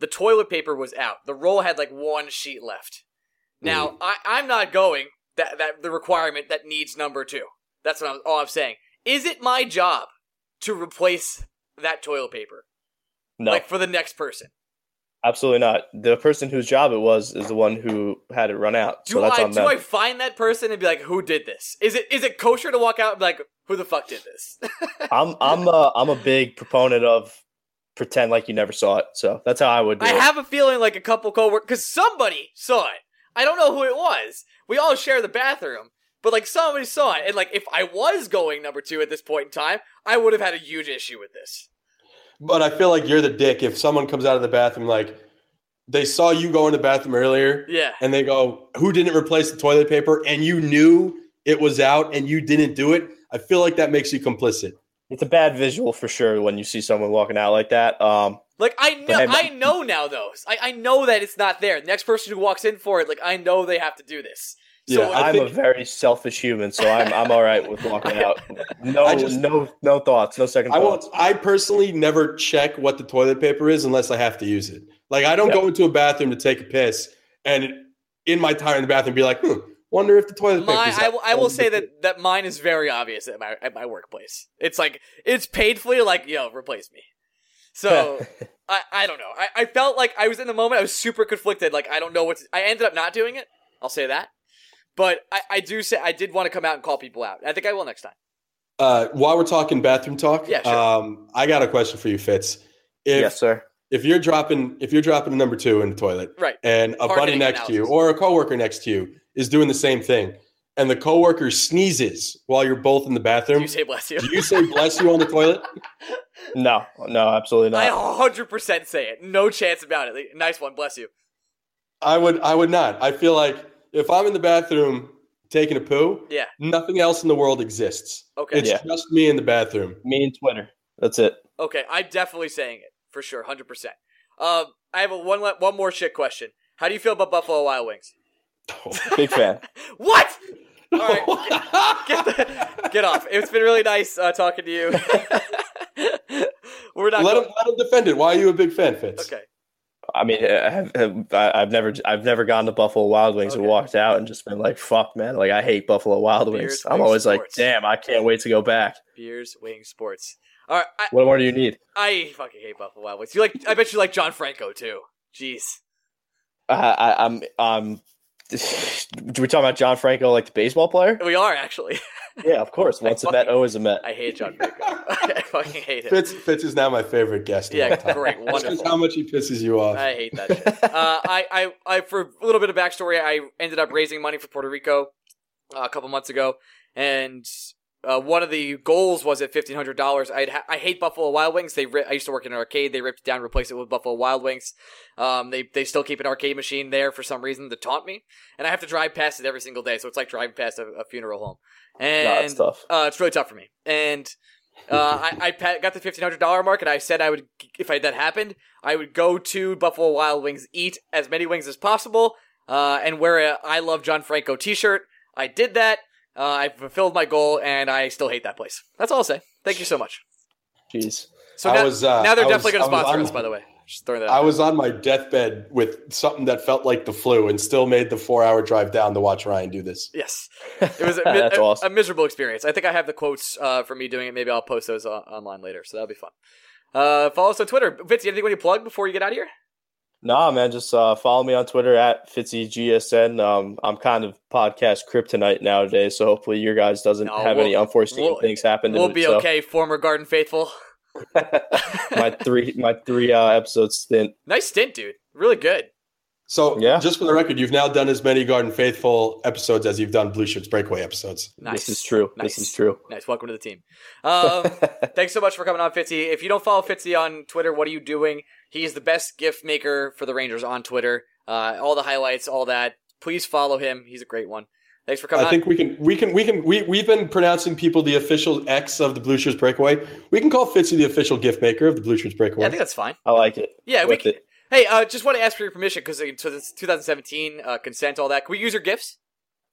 The toilet paper was out. The roll had like one sheet left. Now, hmm. I, I'm not going that that the requirement that needs number two. That's what I'm, all I'm saying. Is it my job to replace that toilet paper, no, like for the next person? Absolutely not. The person whose job it was is the one who had it run out. Do so that's I do. I find that person and be like, who did this? Is it is it kosher to walk out and be like, who the fuck did this? I'm I'm a, I'm a big proponent of pretend like you never saw it. So that's how I would do I it. have a feeling like a couple coworkers, because somebody saw it. I don't know who it was. We all share the bathroom, but like somebody saw it, and like if I was going number two at this point in time, I would have had a huge issue with this. But I feel like you're the dick if someone comes out of the bathroom like they saw you go in the bathroom earlier Yeah, and they go, "Who didn't replace the toilet paper?" and you knew it was out and you didn't do it, I feel like that makes you complicit. It's a bad visual for sure when you see someone walking out like that. Um, Like I know, hey, I know now though. I, I know that it's not there. The next person who walks in for it, like I know they have to do this. So Yeah, I I'm think- a very selfish human, so I'm I'm all right with walking out. No, I just- no, no thoughts, no second I thoughts. won't. I personally never check what the toilet paper is unless I have to use it. Like I don't Yeah. go into a bathroom to take a piss and in my time in the bathroom be like, hmm, wonder if the toilet paper. my, I, will- I will say that that mine is very obvious at my at my workplace. It's like it's painfully like yo replace me. So I, I don't know. I, I felt like I was in the moment. I was super conflicted. Like I don't know what to, I ended up not doing it. I'll say that. But I, I do say I did want to come out and call people out. I think I will next time. Uh, while we're talking bathroom talk, Yeah, sure. um, I got a question for you, Fitz. If yes, sir. if you're dropping if you're dropping a number two in the toilet, Right. and a buddy Hard-hitting next to you or a coworker next to you is doing the same thing, and the coworker sneezes while you're both in the bathroom, Do bathroom, you say bless you? do you say bless you on the toilet? No, no, absolutely not. I 100% say it. No chance about it. Nice one. Bless you. I would I would not. I feel like if I'm in the bathroom taking a poo, Yeah. nothing else in the world exists. Okay. It's Yeah. just me in the bathroom. Me and Twitter. That's it. Okay. I'm definitely saying it for sure. 100%. Um, I have a one one more shit question. How do you feel about Buffalo Wild Wings? Big fan. What? All right. get, the, get off. It's been really nice uh, talking to you. We're not. let going- him let him defend it. Why are you a big fan, Fitz? okay. I mean, I have, have- I- I've never, I've never gone to Buffalo Wild Wings and walked out and just been like, "Fuck, man!" Like I hate Buffalo Wild Beers, Wings. I'm wings, always like, "Damn, I can't wait to go back." Beers, wings, sports. All right. I, What more do you need? I fucking hate Buffalo Wild Wings. You like? I bet you like John Franco too. Jeez. I, I, I'm, I'm. Um, do we talk about John Franco, like the baseball player? We are actually. Yeah, of course. Once a Met, always a Met. I hate John Franco. I fucking hate him. Fitz Fitz is now my favorite guest. Yeah, great, That's just how much he pisses you off. I hate that shit. Uh, I, I, I, for a little bit of backstory, I ended up raising money for Puerto Rico uh, a couple months ago, and uh, one of the goals was at fifteen hundred dollars. I ha- I hate Buffalo Wild Wings. They ri- I used to work in an arcade. They ripped it down, replaced it with Buffalo Wild Wings. Um, they they still keep an arcade machine there for some reason to taunt me, and I have to drive past it every single day. So it's like driving past a, a funeral home, No, and it's tough. uh, it's really tough for me. And uh, I, I got the fifteen hundred dollar mark, and I said I would, if I, that happened, I would go to Buffalo Wild Wings, eat as many wings as possible, uh, and wear a I love John Franco T-shirt. I did that. Uh, I fulfilled my goal, and I still hate that place. That's all I'll say. Thank you so much. Jeez. So I now, was, uh, now they're I definitely going to was sponsor on- us. By the way, just throwing that. I out. was on my deathbed with something that felt like the flu and still made the four hour drive down to watch Ryan do this. Yes, it was a, mi- That's a- awesome. a miserable experience. I think I have the quotes uh, for me doing it. Maybe I'll post those uh, online later, so that'll be fun. Uh, follow us on Twitter. Vince, anything you want to plug before you get out of here? Nah, man, just uh, follow me on Twitter at FitzyGSN. Um, I'm kind of podcast kryptonite nowadays, so hopefully your guys doesn't No, have we'll- any unforeseen we'll- things happen. We'll be okay, former Garden Faithful. my three, my three uh, episode stint. Nice stint, dude. Really good. So, Yeah. just for the record, you've now done as many Garden Faithful episodes as you've done Blue Shirts Breakaway episodes. Nice. This is true. Nice. This is true. Nice. Welcome to the team. Um, thanks so much for coming on, Fitzy. If you don't follow Fitzy on Twitter, what are you doing? He's the best GIF maker for the Rangers on Twitter. Uh, all the highlights, all that. Please follow him. He's a great one. Thanks for coming I on. think we can, we can, we can, we, we've been pronouncing people the official X of the Blue Shirts Breakaway. We can call Fitzy the official GIF maker of the Blue Shirts Breakaway. yeah, I think that's fine. I like it. Yeah, we can. it. Hey, uh, just want to ask for your permission because so this 2017 uh, consent, all that. Can we use your GIFs?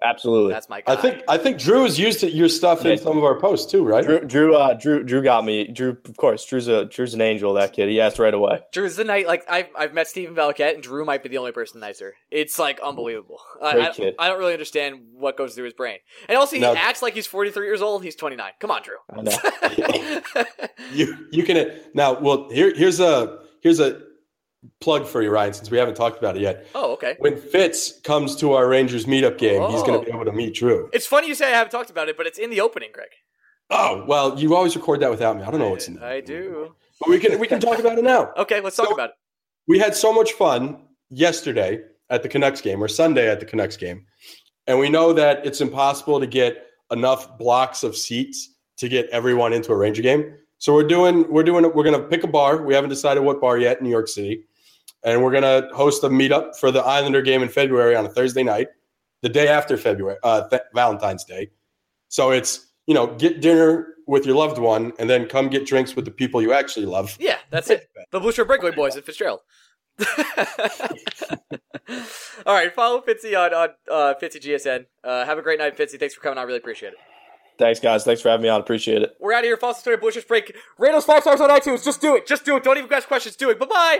Absolutely. That's my guy. I think I think Drew has used your stuff in some of our posts too, right? Drew, Drew, uh, Drew, Drew got me. Drew, of course, Drew's a Drew's an angel. That kid. He asked right away. Drew's the night. Like I've I've met Stephen Valiquette, and Drew might be the only person nicer. It's like unbelievable. I- Great I, kid. I don't really understand what goes through his brain. And also, he No. acts like he's 43 years old. He's 29. Come on, Drew. I know. You you can now. Well, here here's a here's a plug for you, Ryan, since we haven't talked about it yet. oh, okay. When Fitz comes to our Rangers meetup game, he's going Oh. to be able to meet Drew. It's funny you say I haven't talked about it, but it's in the opening, Greg. Oh well, you always record that without me. I don't know what's in there. I do. But we can we can talk about it now. Okay, let's talk So- about it. We had so much fun yesterday at the Canucks game or Sunday at the Canucks game, and we know that it's impossible to get enough blocks of seats to get everyone into a Ranger game. So we're doing we're doing we're going to pick a bar. We haven't decided what bar yet in New York City, and we're going to host a meetup for the Islander game in February on a Thursday night, the day after February uh, th- Valentine's Day. So it's, you know, get dinner with your loved one and then come get drinks with the people you actually love. Yeah, that's it. The Blue Shirt Breakaway Boys at Fitzgerald. All right, follow Fitzy on on uh, Fitzy GSN. Uh, have a great night, Fitzy. Thanks for coming I Really appreciate it. Thanks, guys. Thanks for having me on. Appreciate it. We're out of here. Follow us on Twitter. Blue Shirts Break. Rate us five stars on iTunes. Just do it. Just do it. Don't even ask questions. Do it. Bye bye.